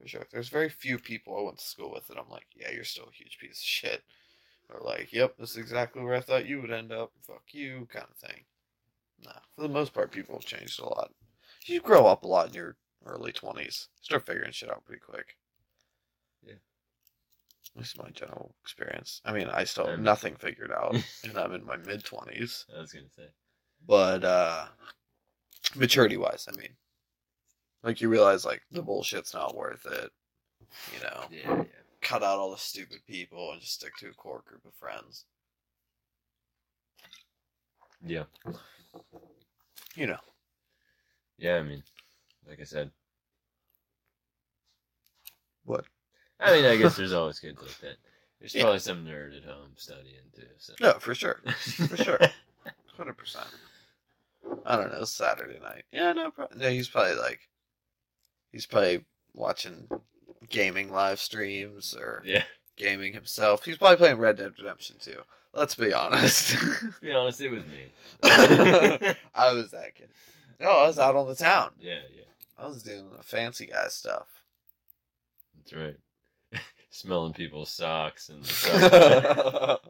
for sure. There's very few people I went to school with that I'm like, yeah, you're still a huge piece of shit, or like, yep, this is exactly where I thought you would end up. Fuck you, kind of thing. No, for the most part, people have changed a lot. You grow up a lot in your early twenties. Start figuring shit out pretty quick. Yeah. At least my general experience. I mean, I still have nothing figured out, and I'm in my mid twenties. I was gonna say. But uh maturity wise, I mean, like you realize like the bullshit's not worth it. You know, Yeah, yeah. Cut out all the stupid people and just stick to a core group of friends. Yeah. You know. Yeah, I mean, like I said. What? I mean, I guess there's always kids like that. There's Yeah. probably some nerd at home studying too. So. No, for sure. For sure. Hundred percent. I don't know. Saturday night. Yeah, no. Pro- no, he's probably like, he's probably watching gaming live streams or yeah. gaming himself. He's probably playing Red Dead Redemption too. Let's be honest. Be honest, it was me. I was that kid. No, I was out on the town. Yeah, yeah. I was doing the fancy guy stuff. That's right. Smelling people's socks and stuff.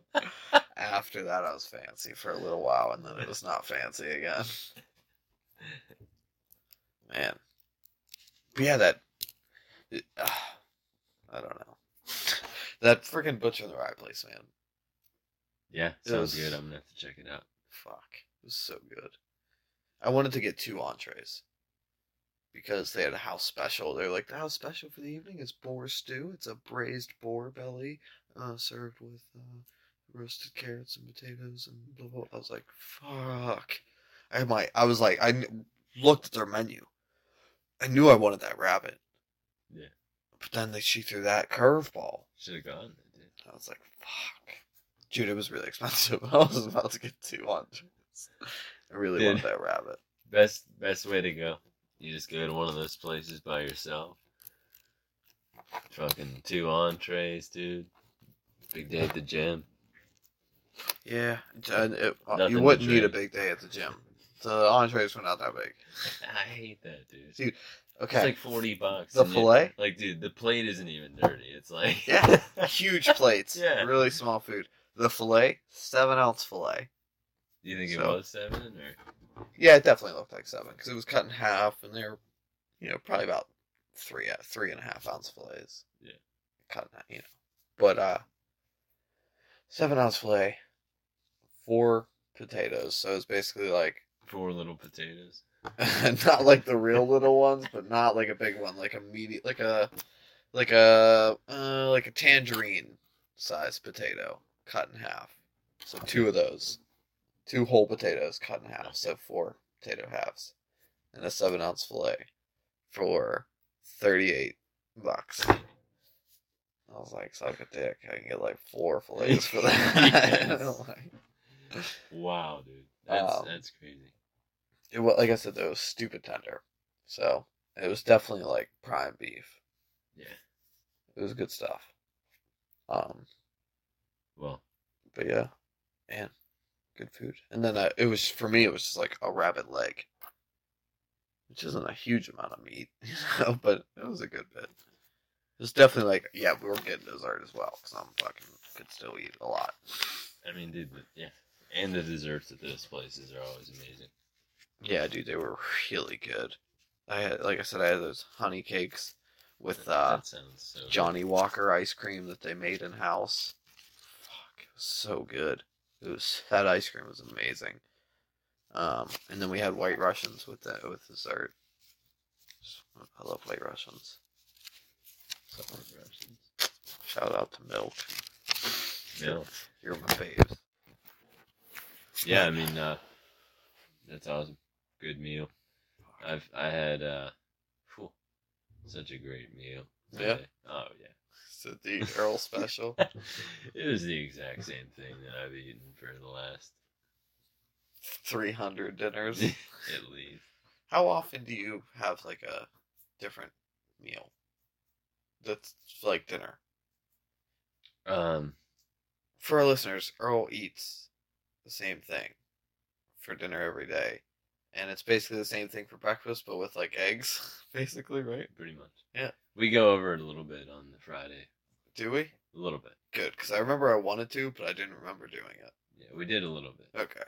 After that, I was fancy for a little while, and then it was not fancy again. Man, but yeah, that it- uh, I don't know. That freaking Butcher and the Rye place, man. yeah, sounds was- good. I'm gonna have to check it out. Fuck, it was so good. I wanted to get two entrees because they had a house special. They're like the house special for the evening is boar stew. It's a braised boar belly, uh, served with uh, roasted carrots and potatoes and blah blah. I was like, fuck. I my, I was like, I looked at their menu. I knew I wanted that rabbit. Yeah. But then they she threw that curveball. Should have gone. Dude. I was like, fuck. Dude, it was really expensive. I was about to get two entrees. I really Dude. wanted that rabbit. Best best way to go. You just go to one of those places by yourself. Fucking two entrees, dude. Big day at the gym. Yeah, and it, uh, you wouldn't need a big day at the gym. The entrees were not that big. I hate that, dude. Dude, It's Okay, like forty bucks. The and you- fillet? like, dude, the plate isn't even dirty. It's like, Yeah. huge plates. Yeah. really small food. The fillet, seven ounce fillet. Do you think it was seven or? Yeah, it definitely looked like seven because it was cut in half, and they were, you know, probably about three uh, three and a half ounce fillets. Yeah. cut in half, you know, but uh, seven ounce fillet, four potatoes. So it's basically like Four little potatoes. not like the real little ones, but not like a big one, like a medium, like a like a uh, like a tangerine sized potato cut in half. So two of those, two whole potatoes cut in half. So four potato halves, and a seven ounce fillet for thirty eight bucks. I was like, suck a dick. I can get like four fillets for that. Like, Wow, dude. That's Um, that's crazy. It was like I said, it was stupid tender. So it was definitely like prime beef. Yeah. It was good stuff. Um, Well, but yeah, man, good food. And then uh, it was for me, it was just like a rabbit leg, which isn't a huge amount of meat, you know, but it was a good bit. It was definitely like, yeah, we were getting dessert as well because I'm fucking could still eat a lot. I mean, dude, yeah. And the desserts at those places are always amazing. Yeah, dude, they were really good. I had, like I said, I had those honey cakes with uh, that sounds so. Johnnie Walker ice cream that they made in house. Fuck, it was so good. It was that ice cream was amazing. Um, and then we had White Russians with that with dessert. I love White Russians. So shout out to Milk. Yeah. You're my faves. Yeah, I mean, uh, that's awesome. Good meal. I've I had uh, phew, such a great meal. Yeah? Oh yeah. So the Earl special. it was the exact same thing that I've eaten for the last Three hundred dinners. at least. How often do you have like a different meal? That's like dinner. Um, For our listeners, Earl eats the same thing for dinner every day. And it's basically the same thing for breakfast, but with like eggs, basically, right? pretty much. Yeah. We go over it a little bit on the Friday. Do we? A little bit. Good, because I remember I wanted to, but I didn't remember doing it. Yeah, we did a little bit. Okay.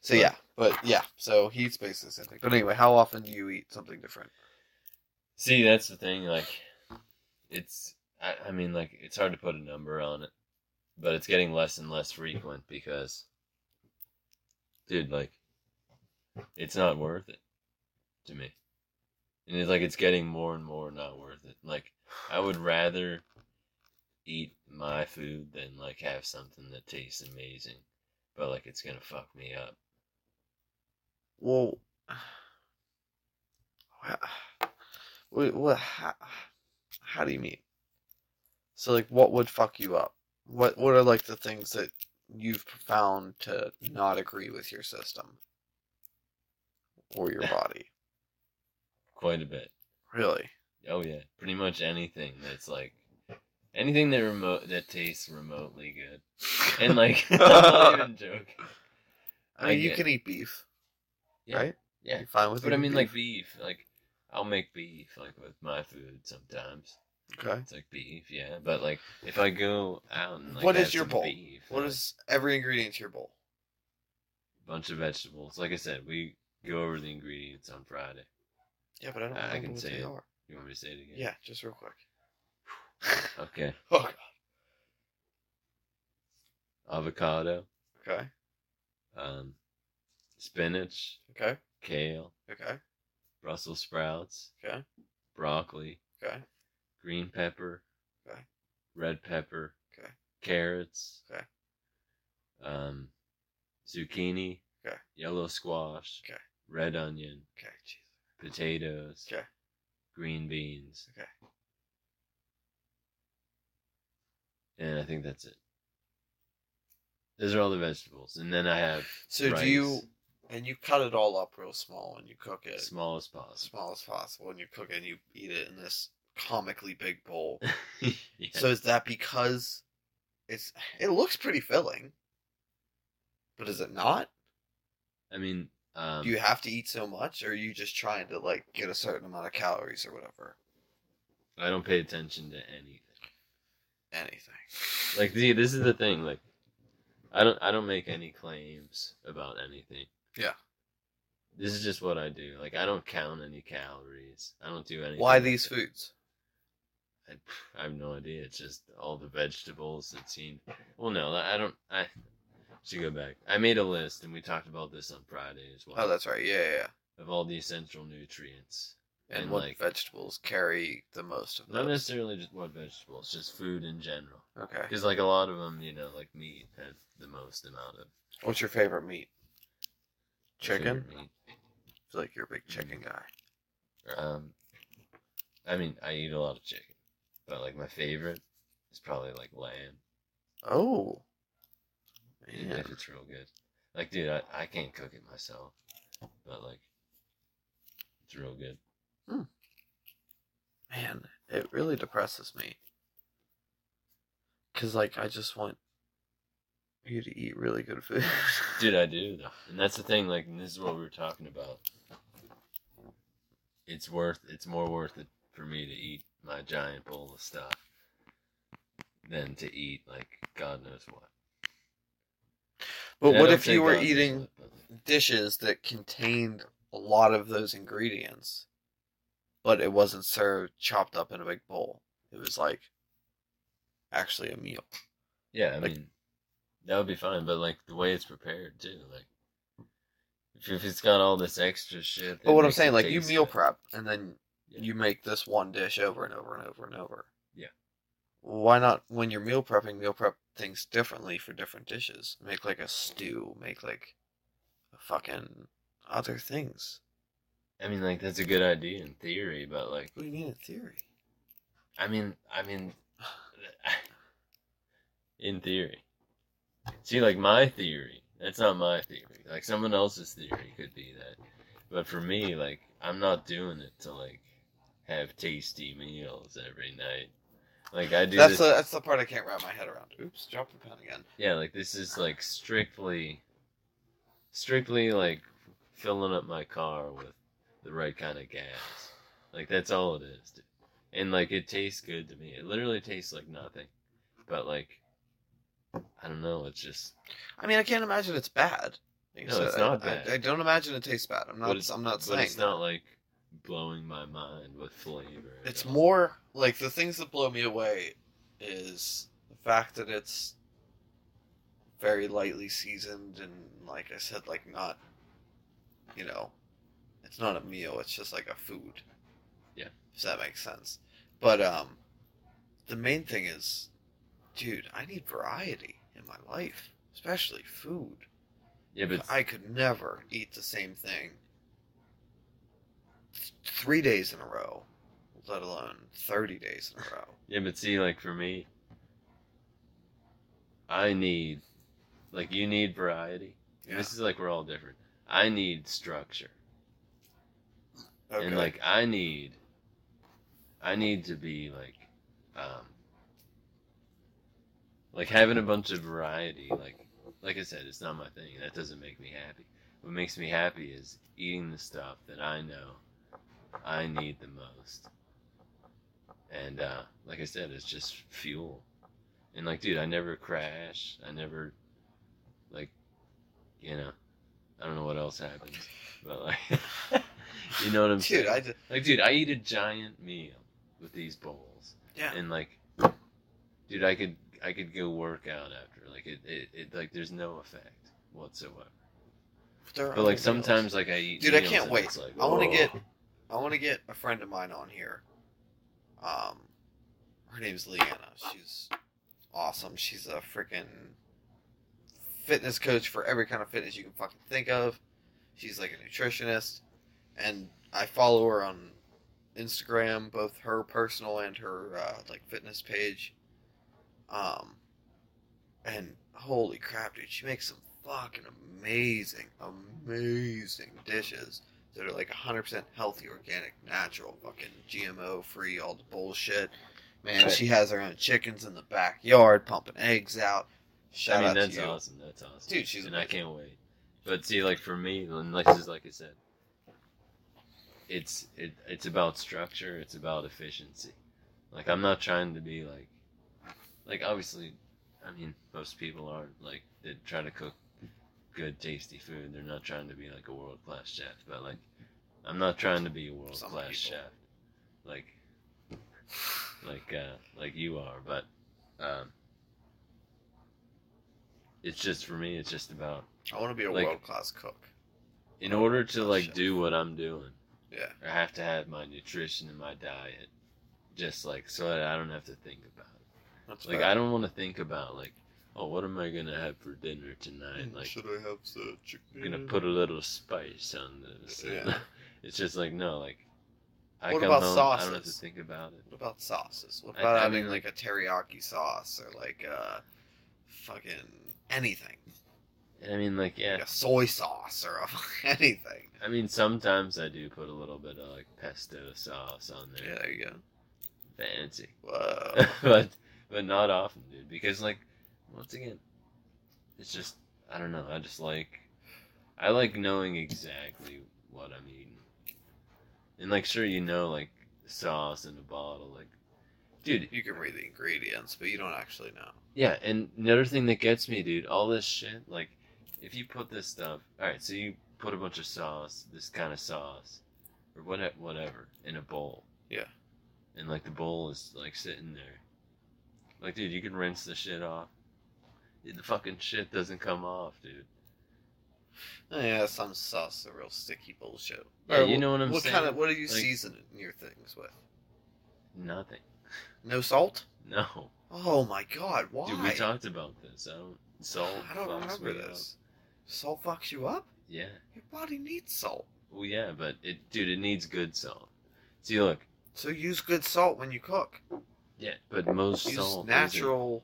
So yeah, but yeah, so he eats basically the same thing. But anyway, how often do you eat something different? See, that's the thing. Like, it's. I, I mean, like, it's hard to put a number on it, but it's getting less and less frequent because, dude, like, it's not worth it to me. And it's like it's getting more and more not worth it. Like, I would rather eat my food than like have something that tastes amazing, but like it's gonna fuck me up. Well, what, how, how do you mean? So like, what would fuck you up? What what are like the things that you've found to not agree with your system or your body? Quite a bit. Really? Oh yeah, pretty much anything that's like anything that remote that tastes remotely good. And like I'm not even joking. I mean, I you can eat beef, Yeah. right? Yeah. You fine with But I mean like beef, like I'll make beef like with my food sometimes. okay. It's like beef, yeah. But like if I go out and like What is your bowl? beef, What like, is every ingredient to your bowl? bunch of vegetables. Like I said, we go over the ingredients on Friday. Yeah, but I don't I remember can say it. are. You want me to say it again? Yeah, just real quick. Okay. oh god. Avocado, Okay. um, spinach, Okay. kale, Okay. Brussels sprouts, Okay. broccoli, Okay. green pepper, Okay. red pepper, Okay. carrots, Okay. um, zucchini, Okay. yellow squash, Okay. Red onion, Okay, potatoes, Okay. green beans, Okay. and I think that's it. Those are all the vegetables, and then I have So rice, do you and you cut it all up real small and you cook it small as as possible. small as possible and you cook it and you eat it in this comically big bowl. Yeah. So is that because it's it looks pretty filling, but is it not? I mean, um, Do you have to eat so much, or are you just trying to like get a certain amount of calories or whatever? I don't pay attention to anything. Anything. Like, see, this is the thing. Like, I don't, I don't make any claims about anything. Yeah. This is just what I do. Like, I don't count any calories. I don't do anything. Why like these that. foods? I, I have no idea. It's just all the vegetables that seem. Well, no, I don't. I should go back. I made a list, and we talked about this on Friday as well. Oh, that's right. Yeah, yeah. yeah. of all the essential nutrients. And, And, what like- vegetables carry the most of those? Not necessarily just what vegetables, just food in general. Okay. Because like a lot of them, you know, like meat have the most amount of What's your favorite meat? Chicken. favorite meat. I feel like you're a big chicken guy. Um, I mean, I eat a lot of chicken, but like my favorite is probably like lamb. Oh. Even Man. if it's real good. Like, dude, I, I can't cook it myself, but like, it's real good. Hmm. Man, it really depresses me. Cause like I just want you to eat really good food. Dude, I do though, and that's the thing. Like, and this is what we were talking about. It's worth. It's more worth it for me to eat my giant bowl of stuff than to eat like God knows what. But I what if you were eating what, but, like, dishes that contained a lot of those ingredients, but it wasn't served chopped up in a big bowl? It was like actually a meal. yeah, I like- mean, that would be fine. But like the way it's prepared too, like if, if it's got all this extra shit. But what I'm saying, like you meal good. prep and then Yeah. you make this one dish over and over and over and over. Yeah. Why not when you're meal prepping, meal prep things differently for different dishes? Make like a stew, make like fucking other things. I mean, like that's a good idea in theory, but like, What do you mean in theory? I mean, I mean, in theory. See, like my theory, that's not my theory. Like someone else's theory could be that, but for me, like I'm not doing it to like have tasty meals every night. Like I do That's this. the that's the part I can't wrap my head around. Oops, drop the pen again. Yeah, like this is like strictly, strictly like filling up my car with the right kind of gas. Like that's all it is, dude. And like it tastes good to me. It literally tastes like nothing, but like I don't know. It's just I mean, I can't imagine it's bad. Like I No, said, it's not I, bad. I, don't imagine it tastes bad. I'm not. I'm not saying. but it's not like blowing my mind with flavor. It's more like the things that blow me away is the fact that it's very lightly seasoned and, like I said, like not, you know, it's not a meal. It's just like a food. Yeah. If that makes sense. But um, the main thing is, dude, I need variety in my life, especially food. yeah, but I could never eat the same thing th- three days in a row, let alone 30 days in a row. Yeah, but see, like for me, I need, like, you need variety. Yeah. This is like we're all different. I need structure, Okay. and like I need, I need to be like, um, like having a bunch of variety. Like, like I said, it's not my thing. That doesn't make me happy. What makes me happy is eating the stuff that I know I need the most. And uh, like I said, it's just fuel. And like, dude, I never crash. I never, like, you know, I don't know what else happens, but like, you know what I'm dude, saying? I just, Like, dude, I eat a giant meal with these bowls, yeah. and like, dude, I could, I could go work out after. Like, it, it, it like, there's no effect whatsoever. But like, other sometimes, meals. like, I eat. Dude, I can't wait. Like, I wanna oh. get- I want to get a friend of mine on here. Um, her name's Leanna. She's awesome. She's a freaking fitness coach for every kind of fitness you can fucking think of. She's like a nutritionist, and I follow her on Instagram, both her personal and her uh, like fitness page. Um, and holy crap, dude, she makes some fucking amazing, amazing dishes that are like 100% healthy, organic, natural, fucking GMO free, all the bullshit. Man, she has her own chickens in the backyard, pumping eggs out. Shout I mean, that's to you. awesome. That's awesome. Dude, she's and I can't wait. But see, like for me, like just like I said, it's it, it's about structure. It's about efficiency. Like I'm not trying to be like, like obviously, I mean most people aren't like they try to cook good, tasty food. They're not trying to be like a world class chef. But like, I'm not trying to be a world class chef. Like, like uh, like you are. But um, it's just for me. It's just about I want to be a like- world class cook. in order to like shit. do what I'm doing, Yeah. I have to have my nutrition and my diet, just like so that I don't have to think about it. That's Like fair. I don't want to think about like, oh, what am I gonna have for dinner tonight? Like should I have the chicken? I'm gonna put a little spice on this. Yeah. it's just like no, like I What come about home, I don't have to think about it. What about sauces? What about I having mean, like a teriyaki sauce or like uh fucking anything? I mean, like yeah, Like a soy sauce or a, anything. I mean sometimes I do put a little bit of like pesto sauce on there. Yeah, there you go. Fancy. Whoa. but but not often, dude. Because like once again, it's just I don't know. I just like I like knowing exactly what I'm eating. And like sure you know like sauce in a bottle, like dude. you can read the ingredients, but you don't actually know. Yeah, and another thing that gets me, dude, all this shit, like if you put this stuff, all right, so you put a bunch of sauce, this kind of sauce, or whatever, whatever, in a bowl. Yeah. And like the bowl is like sitting there. Like, dude, you can rinse the shit off. The fucking shit doesn't come off, dude. Oh, yeah, some sauce are real sticky bullshit. Yeah, you know what I'm what saying? Kind of, what do you Like- season your things with? Nothing. No salt? No. Oh my god, why? Dude, we talked about this. I don't. Salt. I don't fucks remember me up. this. Salt fucks you up? Yeah. Your body needs salt. Well, yeah, but it, dude, it needs good salt. See, look. So use good salt when you cook. Yeah, but most Use salt. isn't- natural,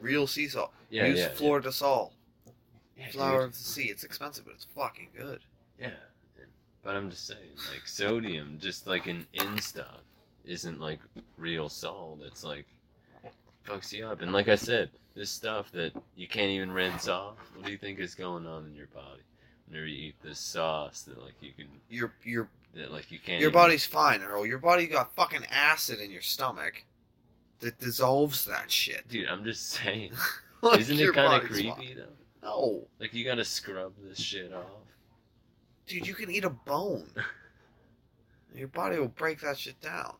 real sea salt. Yeah, use yeah, Florida salt. yeah. Flower dude. of the sea. It's expensive, but it's fucking good. Yeah, but I'm just saying, like sodium, just like an in stuff, isn't like real salt. It's like fucks you up. And like I said, this stuff that you can't even rinse off. What do you think is going on in your body whenever you eat this sauce that like you can Your your that like you can't? your even- body's fine, Earl. Your body got fucking acid in your stomach that dissolves that shit. Dude, I'm just saying. Like, Isn't it kind of creepy fine. though? No, Like you gotta scrub this shit off. dude, you can eat a bone. your body will break that shit down.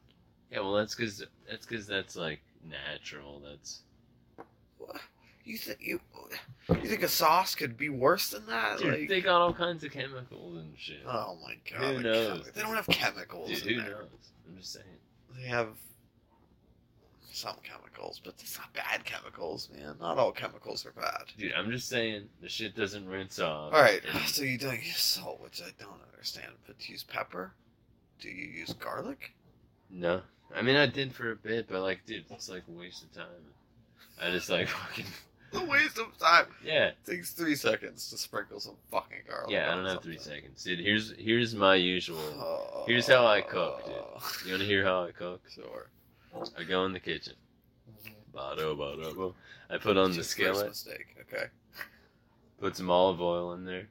Yeah, well that's because that's because that's like natural. That's What? You think you you think a sauce could be worse than that? dude, like, they got all kinds of chemicals and shit. oh my god, Who knows? chemi- They don't have chemicals. Dude, in who there. knows? I'm just saying. They have some chemicals, but it's not bad chemicals, man. Not all chemicals are bad. Dude, I'm just saying the shit doesn't rinse off. All right, so you don't use salt, which I don't understand. But do you use pepper? Do you use garlic? no, I mean I did for a bit, but like, dude, it's like a waste of time. I just like fucking A waste of time. yeah, It takes three seconds to sprinkle some fucking garlic. yeah. I don't have three seconds, dude. Here's here's my usual. Here's how I cook, dude. You want to hear how I cook? Sure. I go in the kitchen. Bado, bado, bado. I put on the skillet, mistake. Okay. put some olive oil in there,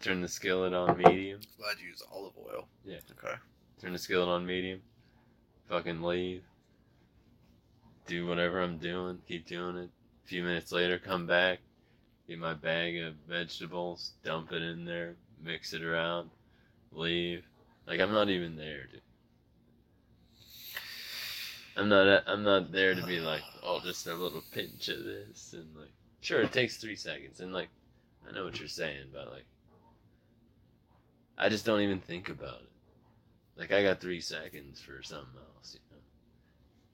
turn the skillet on medium, Glad you use olive oil. Yeah. Okay. turn the skillet on medium, fucking leave, do whatever I'm doing, keep doing it. A few minutes later, come back, get my bag of vegetables, dump it in there, mix it around, leave. Like I'm not even there, dude. I'm not. I'm not there to be like, oh, just a little pinch of this, and like, sure, it takes three seconds, and like, I know what you're saying, but like, I just don't even think about it. Like I got three seconds for something else, you know.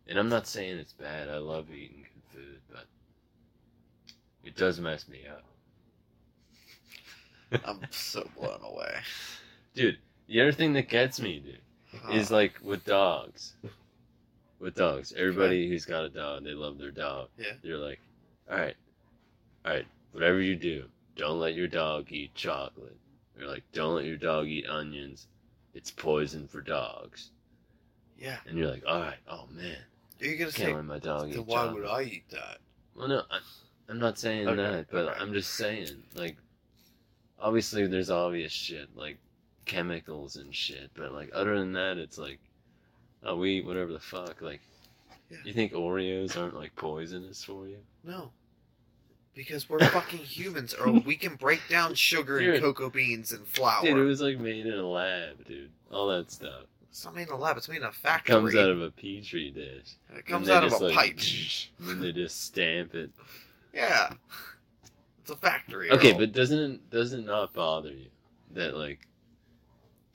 And I'm not saying it's bad. I love eating good food, but it does mess me up. I'm so blown away. dude. The other thing that gets me, dude, is Uh, like with dogs. With dogs, everybody who's got a dog, they love their dog. Yeah. They're like, all right, all right, whatever you do, don't let your dog eat chocolate. They're like, don't let your dog eat onions. It's poison for dogs. yeah. And you're like, all right, oh man, You're gonna can't say, let my dog eat why chocolate. would I eat that? Well, no, I, I'm not saying Okay, that, but okay. I'm just saying, like, obviously there's obvious shit, like chemicals and shit, but like, other than that, it's like, oh, we eat whatever the fuck. Like, Yeah. you think Oreos aren't like poisonous for you? No. Because we're fucking humans, or we can break down sugar and cocoa beans and flour. Dude, it was like made in a lab, dude. All that stuff It's not made in a lab. It's made in a factory. It comes out of a petri dish. it comes out of a like, pipe. And then they just stamp it. Yeah. It's a factory. Okay, but doesn't it does it not bother you that like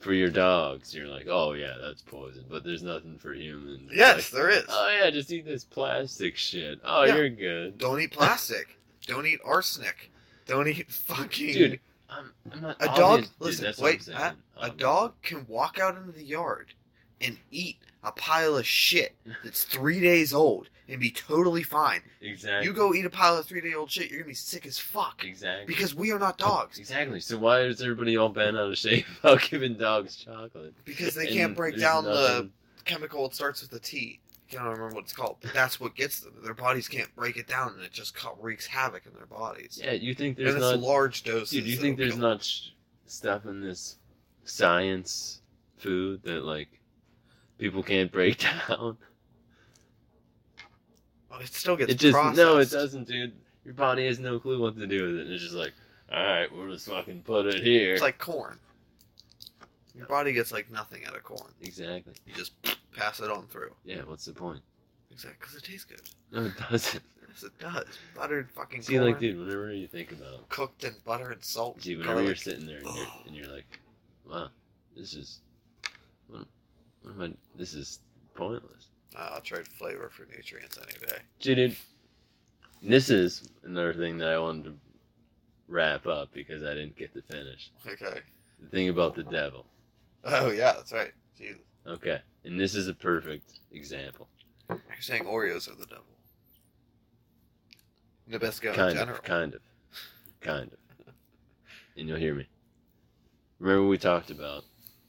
for your dogs you're like, oh yeah, that's poison, but there's nothing for humans. Yes, like, there is. oh yeah, just eat this plastic shit. Oh, Yeah. you're good. Don't eat plastic. Don't eat arsenic. Don't eat fucking. Dude, I'm, I'm not a dog. listen, wait. Saying. Matt, a um, dog can walk out into the yard and eat a pile of shit that's three days old and be totally fine. Exactly. You go eat a pile of three day old shit, you're gonna be sick as fuck. Exactly. Because we are not dogs. Exactly. So why is everybody all bent out of shape about giving dogs chocolate? Because they And can't break down the chemical. It starts with a T. I can't remember what it's called, but that's what gets them. Their bodies can't break it down, and it just wreaks havoc in their bodies. Yeah, you think and there's it's not large doses. Dude, you think there's not sh- stuff in this science food that like people can't break down? Well, it still gets it just processed. no, it doesn't, dude. Your body has no clue what to do with it. It's just like, all right, we'll just fucking put it here. It's like corn. Your body gets like nothing out of corn. exactly. You just pass it on through. Yeah. What's the point? Exactly, because it tastes good. No, it doesn't. Yes, it does. Buttered fucking See, corn, like, dude, whenever you think about, cooked in butter and salt. see, whenever garlic. you're sitting there and you're, and you're like, wow, this is, what, what am I? This is pointless. I'll trade flavor for nutrients any day. Dude, this is another thing that I wanted to wrap up because I didn't get to finish. Okay. The thing about the devil. Oh yeah, that's right. Jesus. Okay. And this is a perfect example. You're saying Oreos are the devil. Nabisco in Kind general. of. Kind of. Kind of. And you'll hear me. Remember we talked about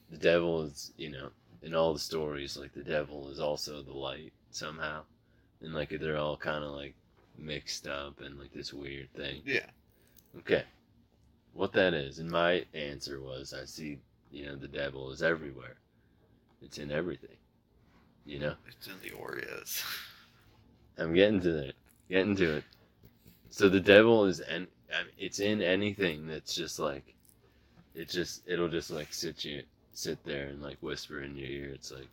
the devil is, you know, in all the stories, like the devil is also the light somehow. And like they're all kind of like mixed up and like this weird thing. Yeah. Okay. What that is, and my answer was I see, you know, the devil is everywhere. It's in everything. You know? It's in the Oreos. I'm getting to that. Getting to it. So the devil is and I mean, it's in anything that's just like it just it'll just like sit you sit there and like whisper in your ear. It's like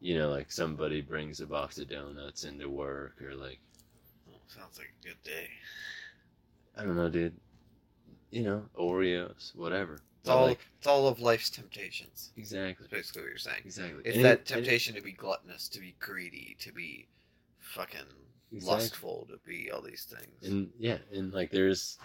you know, like somebody brings a box of donuts into work or like Oh, sounds like a good day. I don't know, dude. You know, Oreos, whatever. It's But, all like it's all of life's temptations. exactly. That's basically what you're saying. Exactly. It's And that it- temptation to be gluttonous, to be greedy, to be fucking Exactly. lustful, to be all these things. And yeah, and like there's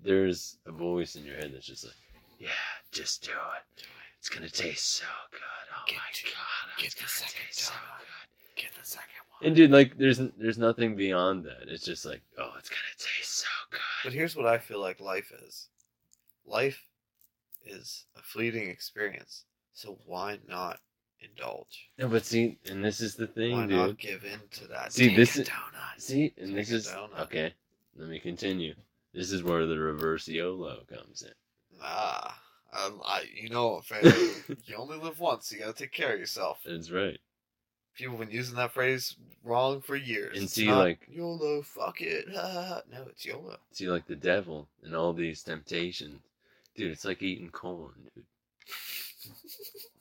there's a voice in your head that's just like, yeah, just do it. do it. It's gonna taste so good. Oh Get my to- god, oh, get it's the gonna second taste so donut. good. Get the second one. And dude, like there's there's nothing beyond that. It's just like, oh, it's gonna taste so good. But here's what I feel like life is. Life is a fleeting experience. So why not indulge? No, but see, and this is the thing, why dude. not give in to that? See, Take this a is- donut. See, and this Take a is donut. okay. Let me continue. This is where the reverse YOLO comes in. Nah, um, I, you know, fam, you only live once. You gotta take care of yourself. That's right. People have been using that phrase wrong for years. And see, like- YOLO, fuck it. no, it's YOLO. See, like the devil and all these temptations, dude. It's like eating corn, dude.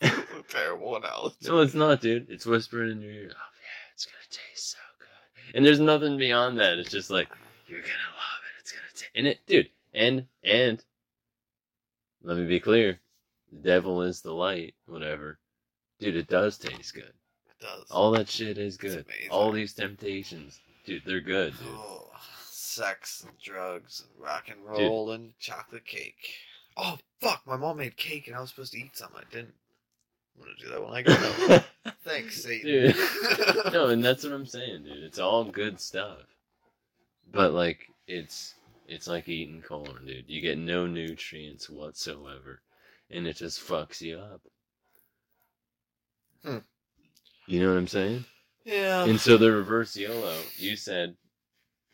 A terrible analogy. No, it's not, dude. It's whispering in your ear. Oh yeah, it's gonna taste so good. And there's nothing beyond that. It's just like you're gonna love it. It's gonna taste. And it, dude. And and let me be clear. The devil is the light. Whatever, dude. It does taste good. It does. All that shit is It's good. amazing. All these temptations, dude. They're good, dude. Oh, sex and drugs and rock and roll and chocolate cake. Oh fuck! My mom made cake and I was supposed to eat some. I didn't. I'm gonna do that when I get home. Thanks, Satan. Dude. no, and that's what I'm saying, dude. It's all good stuff. But like it's it's like eating corn, dude. You get no nutrients whatsoever. And it just fucks you up. Hmm. You know what I'm saying? yeah. And so the reverse YOLO, you said,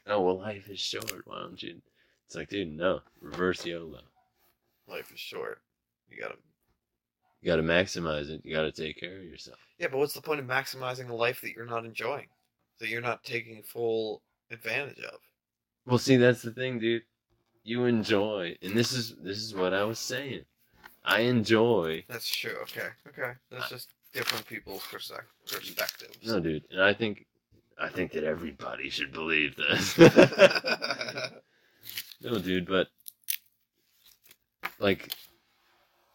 Oh well life is short, why don't you it's like, dude, no. Reverse YOLO. Life is short. You gotta. You gotta maximize it. You gotta take care of yourself. Yeah, but what's the point of maximizing a life that you're not enjoying, that you're not taking full advantage of? Well, see, that's the thing, dude. You enjoy, and this is this is what I was saying. I enjoy. That's true. Okay. Okay. That's just different people's perspectives. No, dude, and I think I think that everybody should believe this. no, dude, but like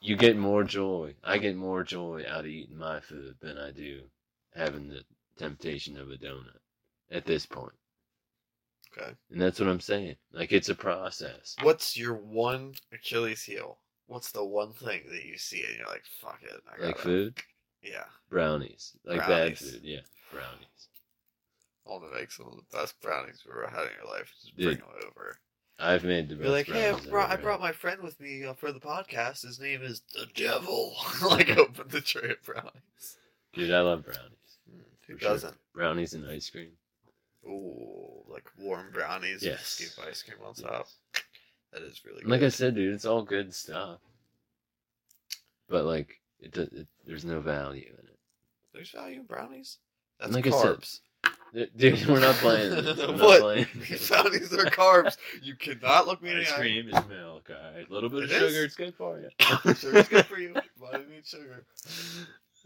you get more joy. I get more joy out of eating my food than I do having the temptation of a donut at this point. Okay. And that's what I'm saying. Like it's a process. What's your one Achilles heel? What's the one thing that you see and you're like, fuck it. I gotta, Like food, Yeah. brownies, like bad Brownies. food. Yeah, brownies. All to make some of the best brownies we've ever had in your life. Just Dude. bring them over. I've made the best. You're like, hey, I brought, I brought my friend with me uh, for the podcast. His name is the Devil. like, open the tray of brownies. Dude, I love brownies. Hmm, Who doesn't? Brownies and ice cream. Ooh, like warm brownies Yes. with scoop ice cream on top. That is really And Like. I said, dude, it's all good stuff. But like, it, does, it there's no value in it. There's value in brownies. That's Like I said, carbs. Dude, we're not playing. This. We're not what? playing. brownies are carbs. You cannot look me in the eye. cream is milk, alright. A little bit of It sugar. It's good for you. Sugar's good for you. Body needs sugar.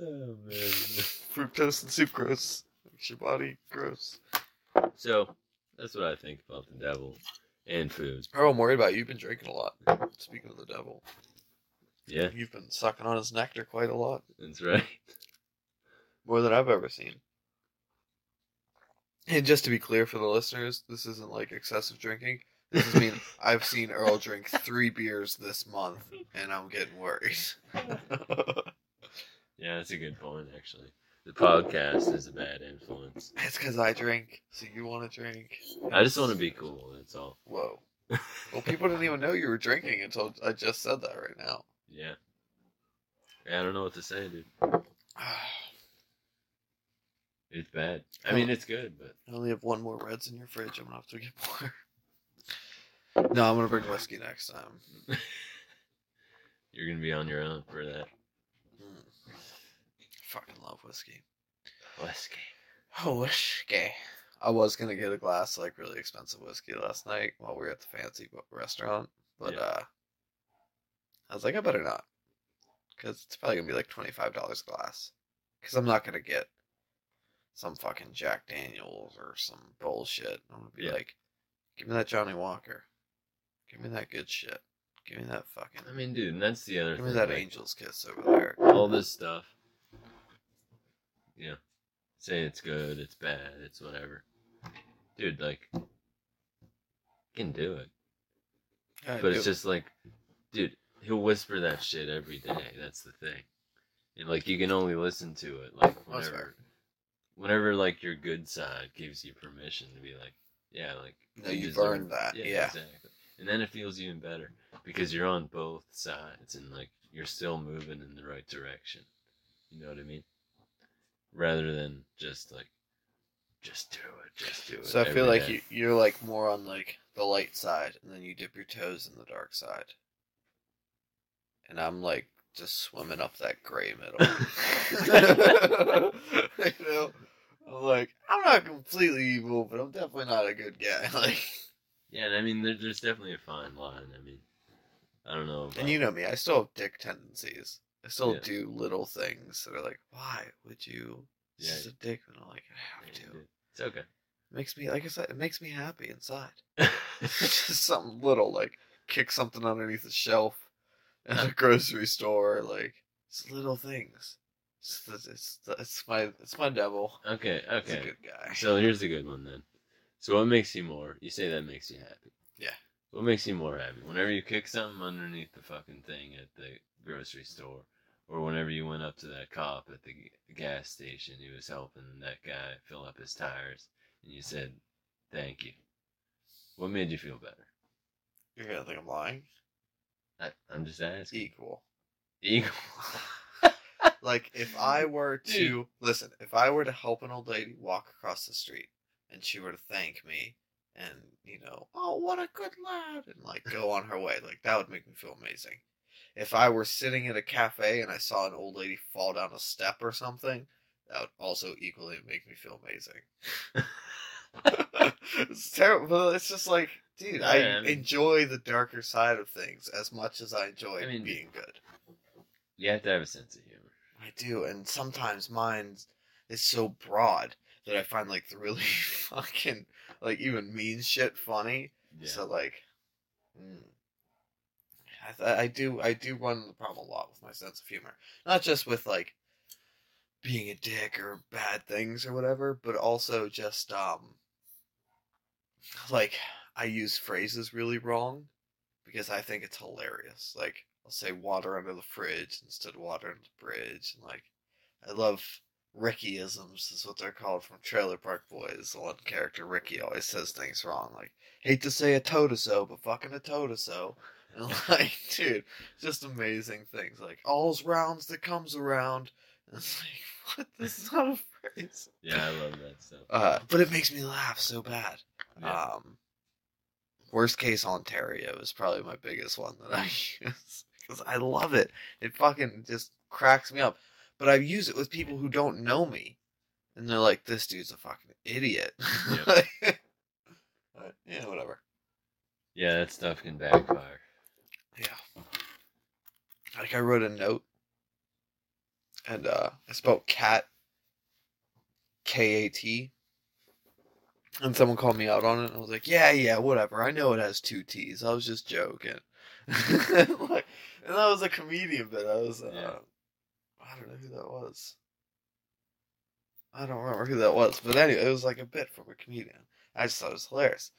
Oh man. Fructose and sucrose makes your body gross. So that's what I think about the devil and food. Oh, I'm worried about you. You've been drinking a lot. Speaking of the devil, Yeah, you've been sucking on his nectar quite a lot. that's right. More than I've ever seen. And just to be clear for the listeners, this isn't like excessive drinking. This is mean I've seen Earl drink three beers this month, and I'm getting worried. Yeah, that's a good point. Actually, the podcast is a bad influence. it's because I drink, so you want to drink. I just want to be cool. That's all. Whoa. Well, people didn't even know you were drinking until I just said that right now. Yeah. Yeah, I don't know what to say, dude. It's bad. I mean, it's good, but I only have one more Reds in your fridge. I'm gonna have to get more. No, I'm gonna bring whiskey next time. you're gonna be on your own for that. Fucking love whiskey. Whiskey. Oh, whiskey. I was gonna get a glass of, like really expensive whiskey last night while we were at the fancy restaurant, but Yeah. uh, I was like, I better not, because it's probably gonna be like twenty five dollars a glass. Because I'm not gonna get some fucking Jack Daniels or some bullshit. I'm gonna be Yeah. like, give me that Johnnie Walker, give me that good shit, give me that fucking, I mean, dude, and that's the other give me that like, Angel's kiss over there. All this stuff. Yeah. Say it's good, it's bad, it's whatever. Dude, like, you can do it. Yeah, But it's just like, dude, he'll whisper that shit every day. That's the thing. And like, you can only listen to it like oh, fair. whenever, whenever like your good side gives you permission to be like, yeah, like No, you you've earned that, yeah. exactly. And then it feels even better because you're on both sides and like you're still moving in the right direction. You know what I mean? Rather than just like, just do it, just do it. So I feel like day. you, you're like more on like the light side, and then you dip your toes in the dark side. And I'm like just swimming up that gray middle. you know, I'm like I'm not completely evil, but I'm definitely not a good guy. Like, Yeah, and I mean, there, there's definitely a fine line. I mean, I don't know. About, and you know me, I still have dick tendencies. I still Yeah. do little things that are like, why would you? This Yeah. is a dick, and I'm like, I have to. It's okay. It makes me, like I said, it makes me happy inside. just something little, like kick something underneath the shelf at a uh-huh. grocery store, like it's little things. It's, it's, it's, it's my it's my devil. okay, okay. good guy. So here's a good one then. So what makes you more? You say that makes you happy. Yeah. What makes you more happy? Whenever you kick something underneath the fucking thing at the grocery store, or whenever you went up to that cop at the gas station, he was helping that guy fill up his tires, and you said, "Thank you." What made you feel better? You're gonna think I'm lying. I, I'm just asking. Equal. equal Like if I were to Dude. listen, if I were to help an old lady walk across the street and she were to thank me and you know, oh what a good lad and like go on her way, like that would make me feel amazing. If I were sitting in a cafe and I saw an old lady fall down a step or something, that would also equally make me feel amazing. it's terrible. It's just like, dude, I Yeah, I mean- enjoy the darker side of things as much as I enjoy I mean, being good. You have to have a sense of humor. I do, and sometimes mine is so broad that I find like the really fucking like even mean shit funny. Yeah. So like, mm, I, I do I do run the problem a lot with my sense of humor, not just with like being a dick or bad things or whatever, but also just um like I use phrases really wrong because I think it's hilarious. Like I'll say water under the fridge instead of water under the bridge, and like I love Rickyisms is what they're called from Trailer Park Boys. The one character Ricky always says things wrong, like hate to say a toe to so, but fucking a toe to so. And like, dude, just amazing things. Like all's rounds that comes around. And it's like, what? This is not a phrase. Yeah, I love that stuff. Uh, but it makes me laugh so bad. Yeah. Um, worst case Ontario is probably my biggest one that I use because I love it. It fucking just cracks me up. But I use it with people who don't know me, and they're like, "This dude's a fucking idiot." But, yeah, whatever. yeah, that stuff can backfire. Yeah. Like I wrote a note, and uh, I spelled cat, K A T, and someone called me out on it. And I was like, "Yeah, yeah, whatever. I know it has two T's. I was just joking." like, and that was a comedian bit. I was, uh, Yeah. I don't know who that was. I don't remember who that was, but anyway, it was like a bit from a comedian. I just thought it was hilarious.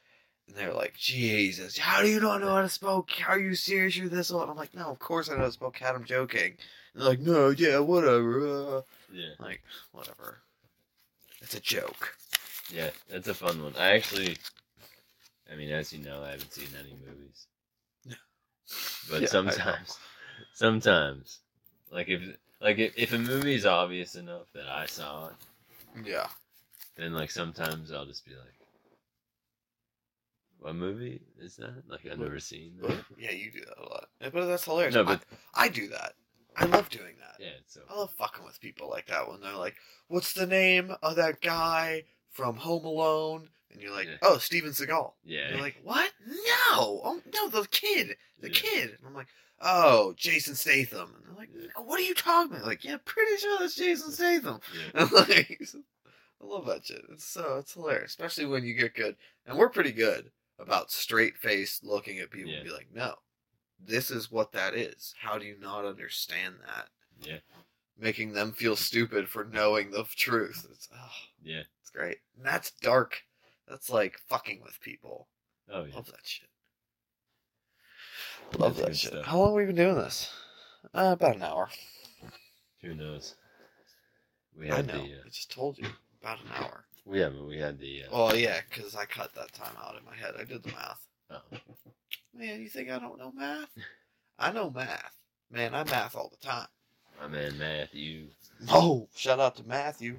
And they're like, Jesus, how do you not know how to spell cat? Are you serious? You're this old? I'm like, no, of course I know how to spell cat. I'm joking. And they're like, no, yeah, whatever. Uh. Yeah. Like, whatever. It's a joke. Yeah, that's a fun one. I actually, I mean, as you know, I haven't seen any movies. No. But Yeah, sometimes, sometimes, like if like if, if a movie is obvious enough that I saw it, Yeah. then like sometimes I'll just be like, "What movie is that?" Like I've never seen that. Yeah, you do that a lot. But that's hilarious. No, but I, I do that. I love doing that. yeah, so I love fucking with people like that when they're like, "What's the name of that guy from Home Alone?" And you're like, Yeah. "Oh, Steven Seagal." yeah, You're like, "What? No! Oh no, the kid, the Yeah. kid." And I'm like, "Oh, Jason Statham." And they're like, Yeah. "What are you talking about?" Like, "Yeah, pretty sure that's Jason Statham." yeah. And like, I love that shit. It's so it's hilarious, especially when you get good. And we're pretty good about straight faced looking at people and be like, "No, this is what that is. How do you not understand that?" yeah, making them feel stupid for knowing the truth. It's oh, yeah. it's great. And that's dark. That's like fucking with people. Oh yeah. Love that shit. Love That's that shit. stuff. How long have we been doing this? Uh, about an hour. Who knows? We I know. the. I Uh, just told you. About an hour. We yeah, but we had the. Uh, Oh yeah, because I cut that time out in my head. I did the math. oh, Man, you think I don't know math? I know math. Man, I math all the time. my man Matthew. Oh, shout out to Matthew.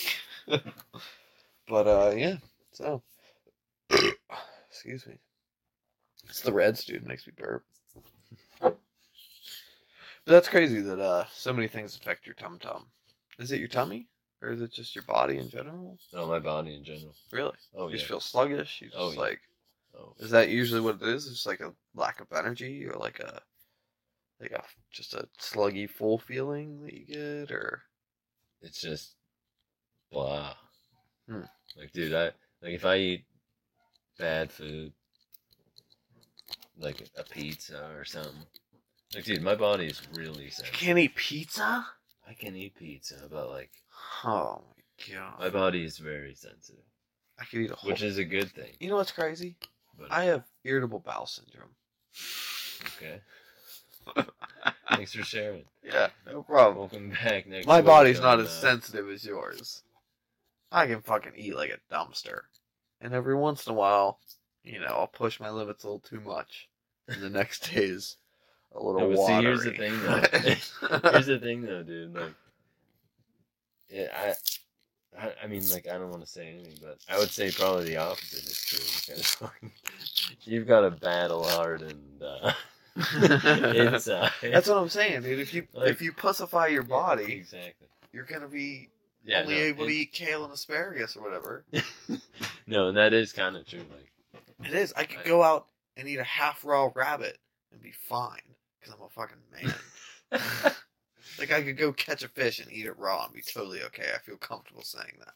but uh yeah, so excuse me. It's the Reds, dude, makes me burp. But that's crazy that uh so many things affect your tum tum. Is it your tummy? Or is it just your body in general? Oh, my body in general. Really? Oh yeah. you yeah. just feel sluggish? You just Oh, yeah. like Oh, is that usually what it is? It's like a lack of energy or like a like a just a sluggy full feeling that you get or it's just blah. Hmm. Like, dude, I like if I eat bad food, like a pizza or something. Like, dude, my body is really sick. you can't eat pizza? I can eat pizza, but like Oh my god. my body is very sensitive. I could eat a whole. which is a good thing. you know what's crazy? But I have irritable bowel syndrome. okay. Thanks for sharing. Yeah, no problem. Welcome back next. My body's not as uh, sensitive as yours. I can fucking eat like a dumpster. And every once in a while, you know, I'll push my limits a little too much. And the next day is a little No, but see, here's the thing, though. Here's the thing, though, dude. Like, I, I, I mean, like, I don't want to say anything, but I would say probably the opposite is true because like, you've got to battle hard, and uh, it's uh, That's what I'm saying, dude. If you Like- if you pussify your body, exactly. you're gonna be Yeah, only no, able to eat kale and asparagus or whatever. no, and that is kind of true. Like, It is. I could Right. go out and eat a half raw rabbit and be fine because I'm a fucking man. Like I could go catch a fish and eat it raw and be totally okay. I feel comfortable saying that.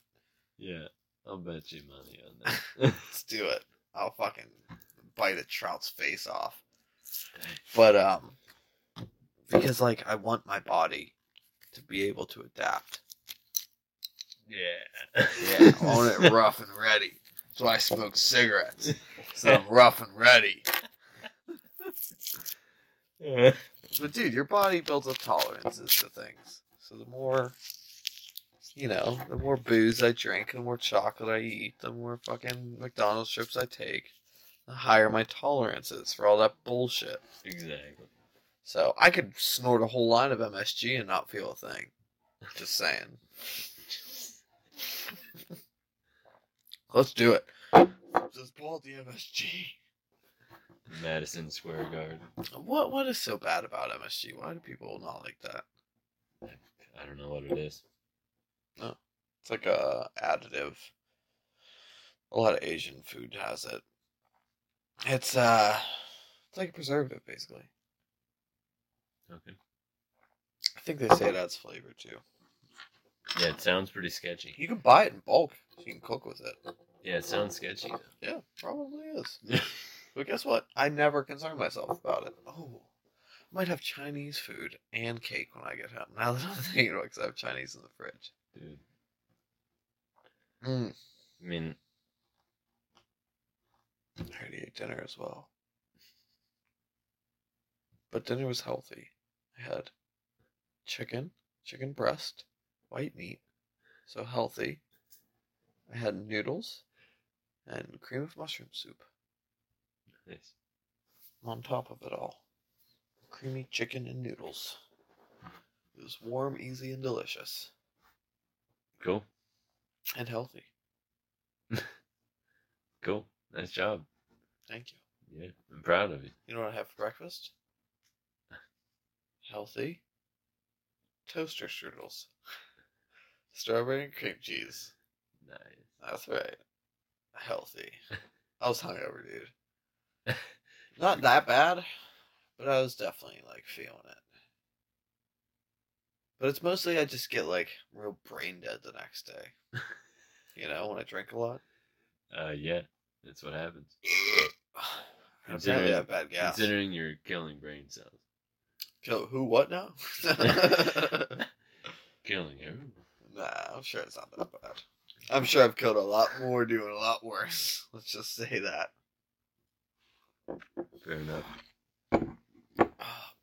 yeah, I'll bet you money on that. Let's do it. I'll fucking bite a trout's face off. But um, because like I want my body to be able to adapt. yeah, Yeah, I want it rough and ready. So I smoke cigarettes. So I'm rough and ready. But dude, your body builds up tolerances to things. So the more, you know, the more booze I drink, the more chocolate I eat, the more fucking McDonald's trips I take, the higher my tolerance is for all that bullshit. exactly. So I could snort a whole line of MSG and not feel a thing. Just saying. Let's do it. Just pull out the MSG. Madison Square Garden. What what is so bad about MSG? Why do people not like that? I don't know what it is. No, It's like a additive. A lot of Asian food has it. It's uh it's like a preservative basically. Okay. I think they say it adds flavor too. Yeah, it sounds pretty sketchy. You can buy it in bulk. So you can cook with it. Yeah, it sounds sketchy. Though. Yeah, probably is. But guess what? I never concern myself about it. Oh, I might have Chinese food and cake when I get home. Now that I'm thinking about it, 'cause I have Chinese in the fridge. Dude, Mm. I mean, I already ate dinner as well. But dinner was healthy. I had chicken, chicken breast, white meat, so healthy. I had noodles and cream of mushroom soup nice. on top of it all. Creamy chicken and noodles. It was warm, easy, and delicious. Cool. And healthy. Cool. Nice job. Thank you. Yeah, I'm proud of you. You know what I have for breakfast? Healthy. Toaster strudels. Strawberry and cream cheese. Nice. That's right. Healthy. I was hungover, dude. Not that bad, but I was definitely like feeling it. But it's mostly I just get like real brain dead the next day. You know, when I drink a lot. Uh, yeah, that's what happens. Apparently I bad gas. Considering you're killing brain cells. Kill who? What now? Killing everyone. Nah, I'm sure it's not that bad. I'm sure I've killed a lot more doing a lot worse. Let's just say that. Fair enough. Oh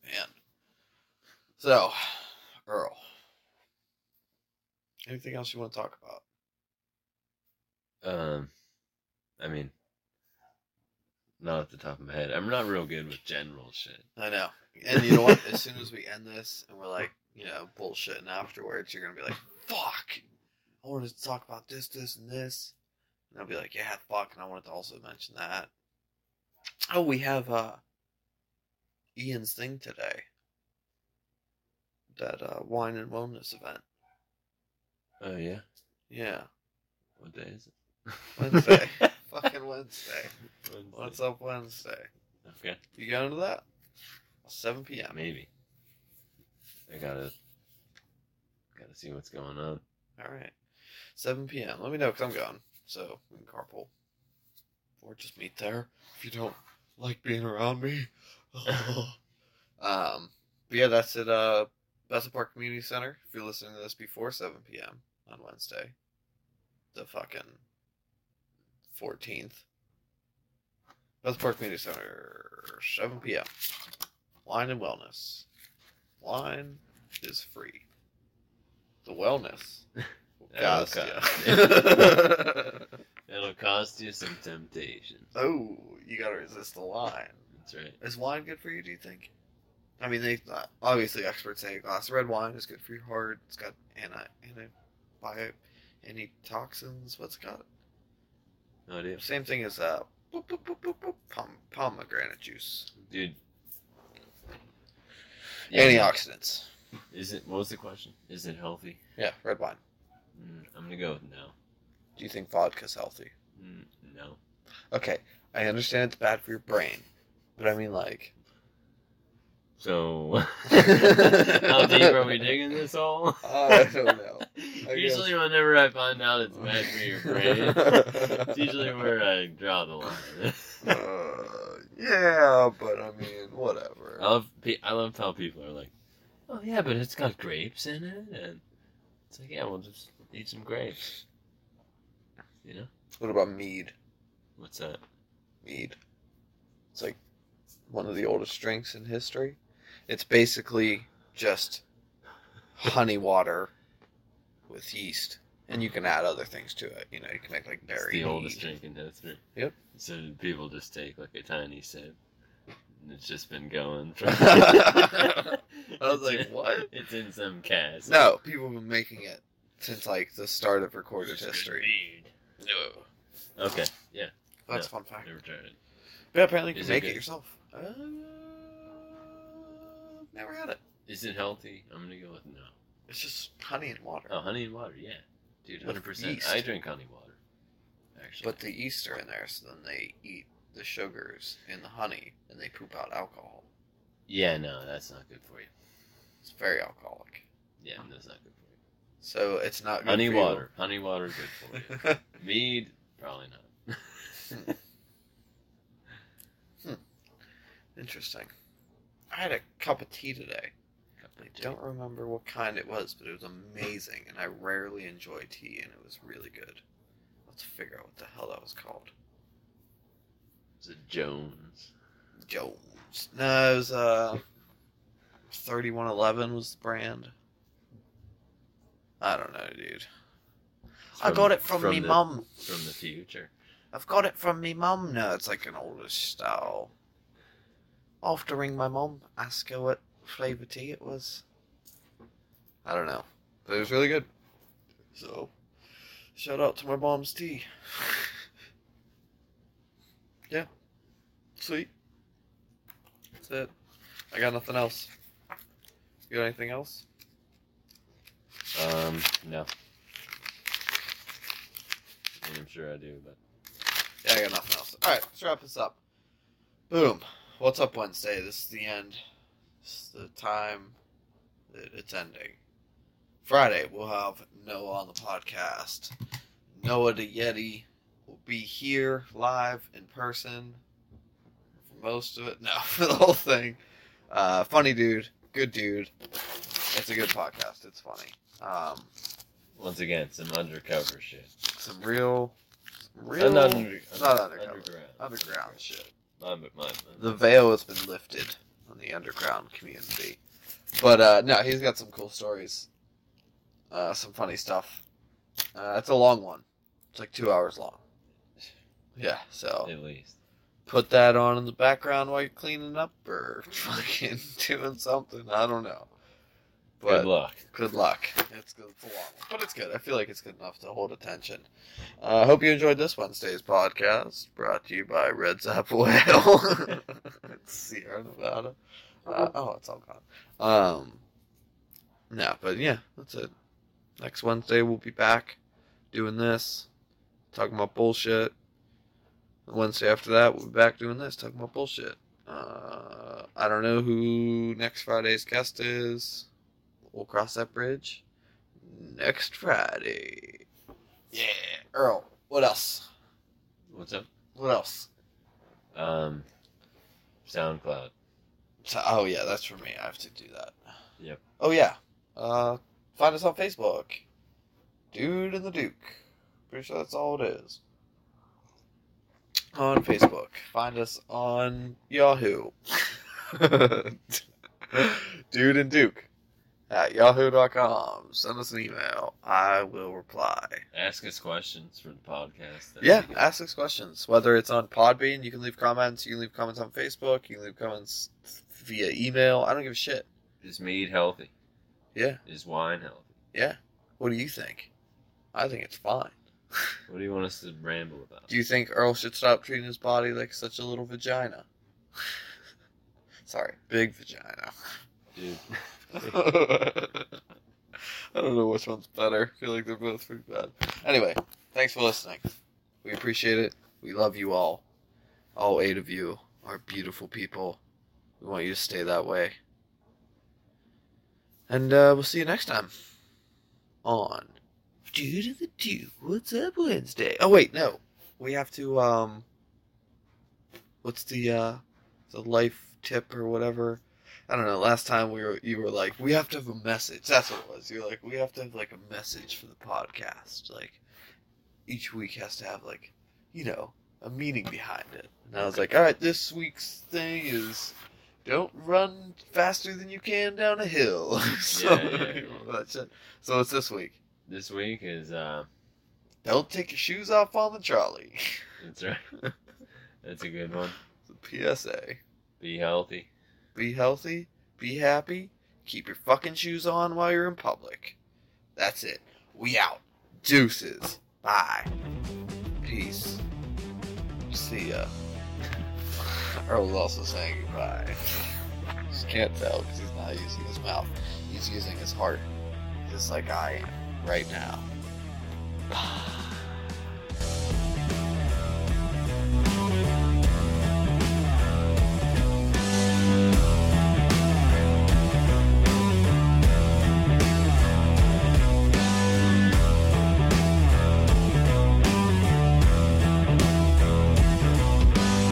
man. So, Earl. Anything else you want to talk about? Um, I mean, not at the top of my head. I'm not real good with general shit. I know. And you know what? As soon as we end this and we're like, you know, bullshitting afterwards, you're gonna be like, fuck. I wanted to talk about this, this, and this. And I'll be like, yeah, fuck, and I wanted to also mention that. Oh, we have uh Ian's thing today. That uh wine and wellness event. Oh yeah. Yeah. What day is it? Wednesday. Fucking Wednesday. Wednesday. What's up Wednesday? Okay. You going to that? 7 p.m. Maybe. I gotta gotta see what's going on. All right. 7 p.m. Let me know because I'm gone, So we can carpool. Or just meet there if you don't like being around me. um, but yeah, that's at uh, Bethel Park Community Center. If you're listening to this before 7 p.m. on Wednesday, the fucking 14th. Beth Park Community Center, 7 p.m. Wine and wellness. Wine is free. The wellness That'll cost. It'll cost you some temptations. oh, you gotta resist the wine. That's right. Is wine good for you? Do you think? I mean, they uh, obviously experts say a glass of red wine is good for your heart. It's got anti antibio antitoxins. What's it got? No idea. Same thing as uh, boop, boop, boop, boop, boop, pom- pomegranate juice. Dude. Antioxidants. Is it, what was the question? Is it healthy? Yeah, red wine. Mm, I'm gonna go with no. Do you think vodka's healthy? Mm, no. Okay, I understand it's bad for your brain, but I mean like. So, how deep are we digging this hole? I don't know. I usually, whenever I find out it's bad for your brain, it's usually where I draw the line. Uh, yeah, but I mean, whatever. I love, I love how people are like, "Oh yeah, but it's got grapes in it," and it's like, "Yeah, we'll just eat some grapes." You know What about mead? what's that? Mead. It's like one of the oldest drinks in history. It's basically just honey water with yeast, and you can add other things to it. You know, you can make like It's berry. the oldest drink in history. Yep. So people just take like a tiny sip. And it's just been going. From... I was like, what? It's in some cask. No, people have been making it since like the start of recorded history. No. Okay. Yeah. That's a fun fact. Never tried it. But apparently you Is can it make it good? yourself. Uh, never had it. Is it healthy? I'm gonna go with no. It's just honey and water. Oh, honey and water. Yeah, dude, With hundred percent. yeast. I drink honey water. Actually, But the yeast are in there, so then they eat the sugars in the honey and they poop out alcohol. yeah, no, that's not good for you. It's very alcoholic. Yeah, that's not good for you. So it's not good Honey for you. water, honey water, is good for you. Mead, probably not. Interesting. I had a cup of tea today. I don't remember what kind it was, but it was amazing, and I rarely enjoy tea, and it was really good. Let's figure out what the hell that was called. Is it Jones? Jones. No, it was uh, thirty-one eleven was the brand. I don't know, dude. I got it from, from me the- mum. From the future. I've got it from me mum. No, it's like an older style. I'll have to ring my mum, ask her what flavour tea it was. I don't know. But it was really good. So, shout out to my mom's tea. yeah. Sweet. That's it. I got nothing else. You got anything else? Um, no. I mean, I'm sure I do, but Yeah, I got nothing else. Alright, let's wrap this up. Boom. What's up Wednesday? This is the end. This is the time that it's ending. Friday, we'll have Noah on the podcast. Noah the Yeti will be here live in person for most of it. No, for the whole thing. Uh, funny dude. Good dude. It's a good podcast. It's funny. Um, once again, some undercover shit. some real, real not under, not undercover. underground. underground shit. The veil has been lifted on the underground community. But uh, no, he's got some cool stories, uh, some funny stuff. Uh, it's a long one. It's like two hours long. Yeah, so at least. put that on in the background while you're cleaning up or fucking doing something. I don't know. But Good luck. Good luck. It's good. It's a long one, but it's good. I feel like it's good enough to hold attention. I uh, hope you enjoyed this Wednesday's podcast, brought to you by Red Zap Whale. it's Sierra Nevada. Uh, oh, it's all gone. Um, no, but yeah, that's it. Next Wednesday we'll be back doing this, talking about bullshit. Wednesday after that we'll be back doing this, talking about bullshit. Uh, I don't know who next Friday's guest is. We'll cross that bridge next Friday. Yeah, Earl. What else? What's up? What else? Um, SoundCloud. So, oh yeah, that's for me. I have to do that. Yep. Oh yeah. Uh, find us on Facebook. Dude and the Duke. Pretty sure that's all it is. on Facebook. Find us on Yahoo. Dude and Duke at yahoo.com. Send us an email. I will reply. Ask us questions for the podcast. That'd Yeah, ask us questions. Whether it's on Podbean, you can leave comments. You can leave comments on Facebook. You can leave comments via email. I don't give a shit. Is meat healthy? Yeah. Is wine healthy? Yeah. What do you think? I think it's fine. What do you want us to ramble about? Do you think Earl should stop treating his body like such a little vagina? Sorry, big vagina. Dude, I don't know which one's better. I feel like they're both pretty bad. Anyway, thanks for listening. We appreciate it. We love you all. All eight of you are beautiful people. We want you to stay that way. And uh, we'll see you next time on Dude of the Dude. What's up Wednesday? Oh wait, no. We have to um what's the uh the life tip or whatever? I don't know. Last time we were, you were like, we have to have a message. That's what it was. You're like, we have to have like a message for the podcast. Like, each week has to have like, you know, a meaning behind it. And I was like, all right, this week's thing is, don't run faster than you can down a hill. so, Yeah, yeah, yeah. so it's this week. this week is uh, Don't take your shoes off on the trolley. that's right. That's a good one. It's a PSA. Be healthy. Be healthy. Be happy. Keep your fucking shoes on while you're in public. That's it. We out. Deuces. Bye. Peace. See ya. Earl's also saying goodbye. Just can't tell because he's not using his mouth. He's using his heart. Just like I am right now.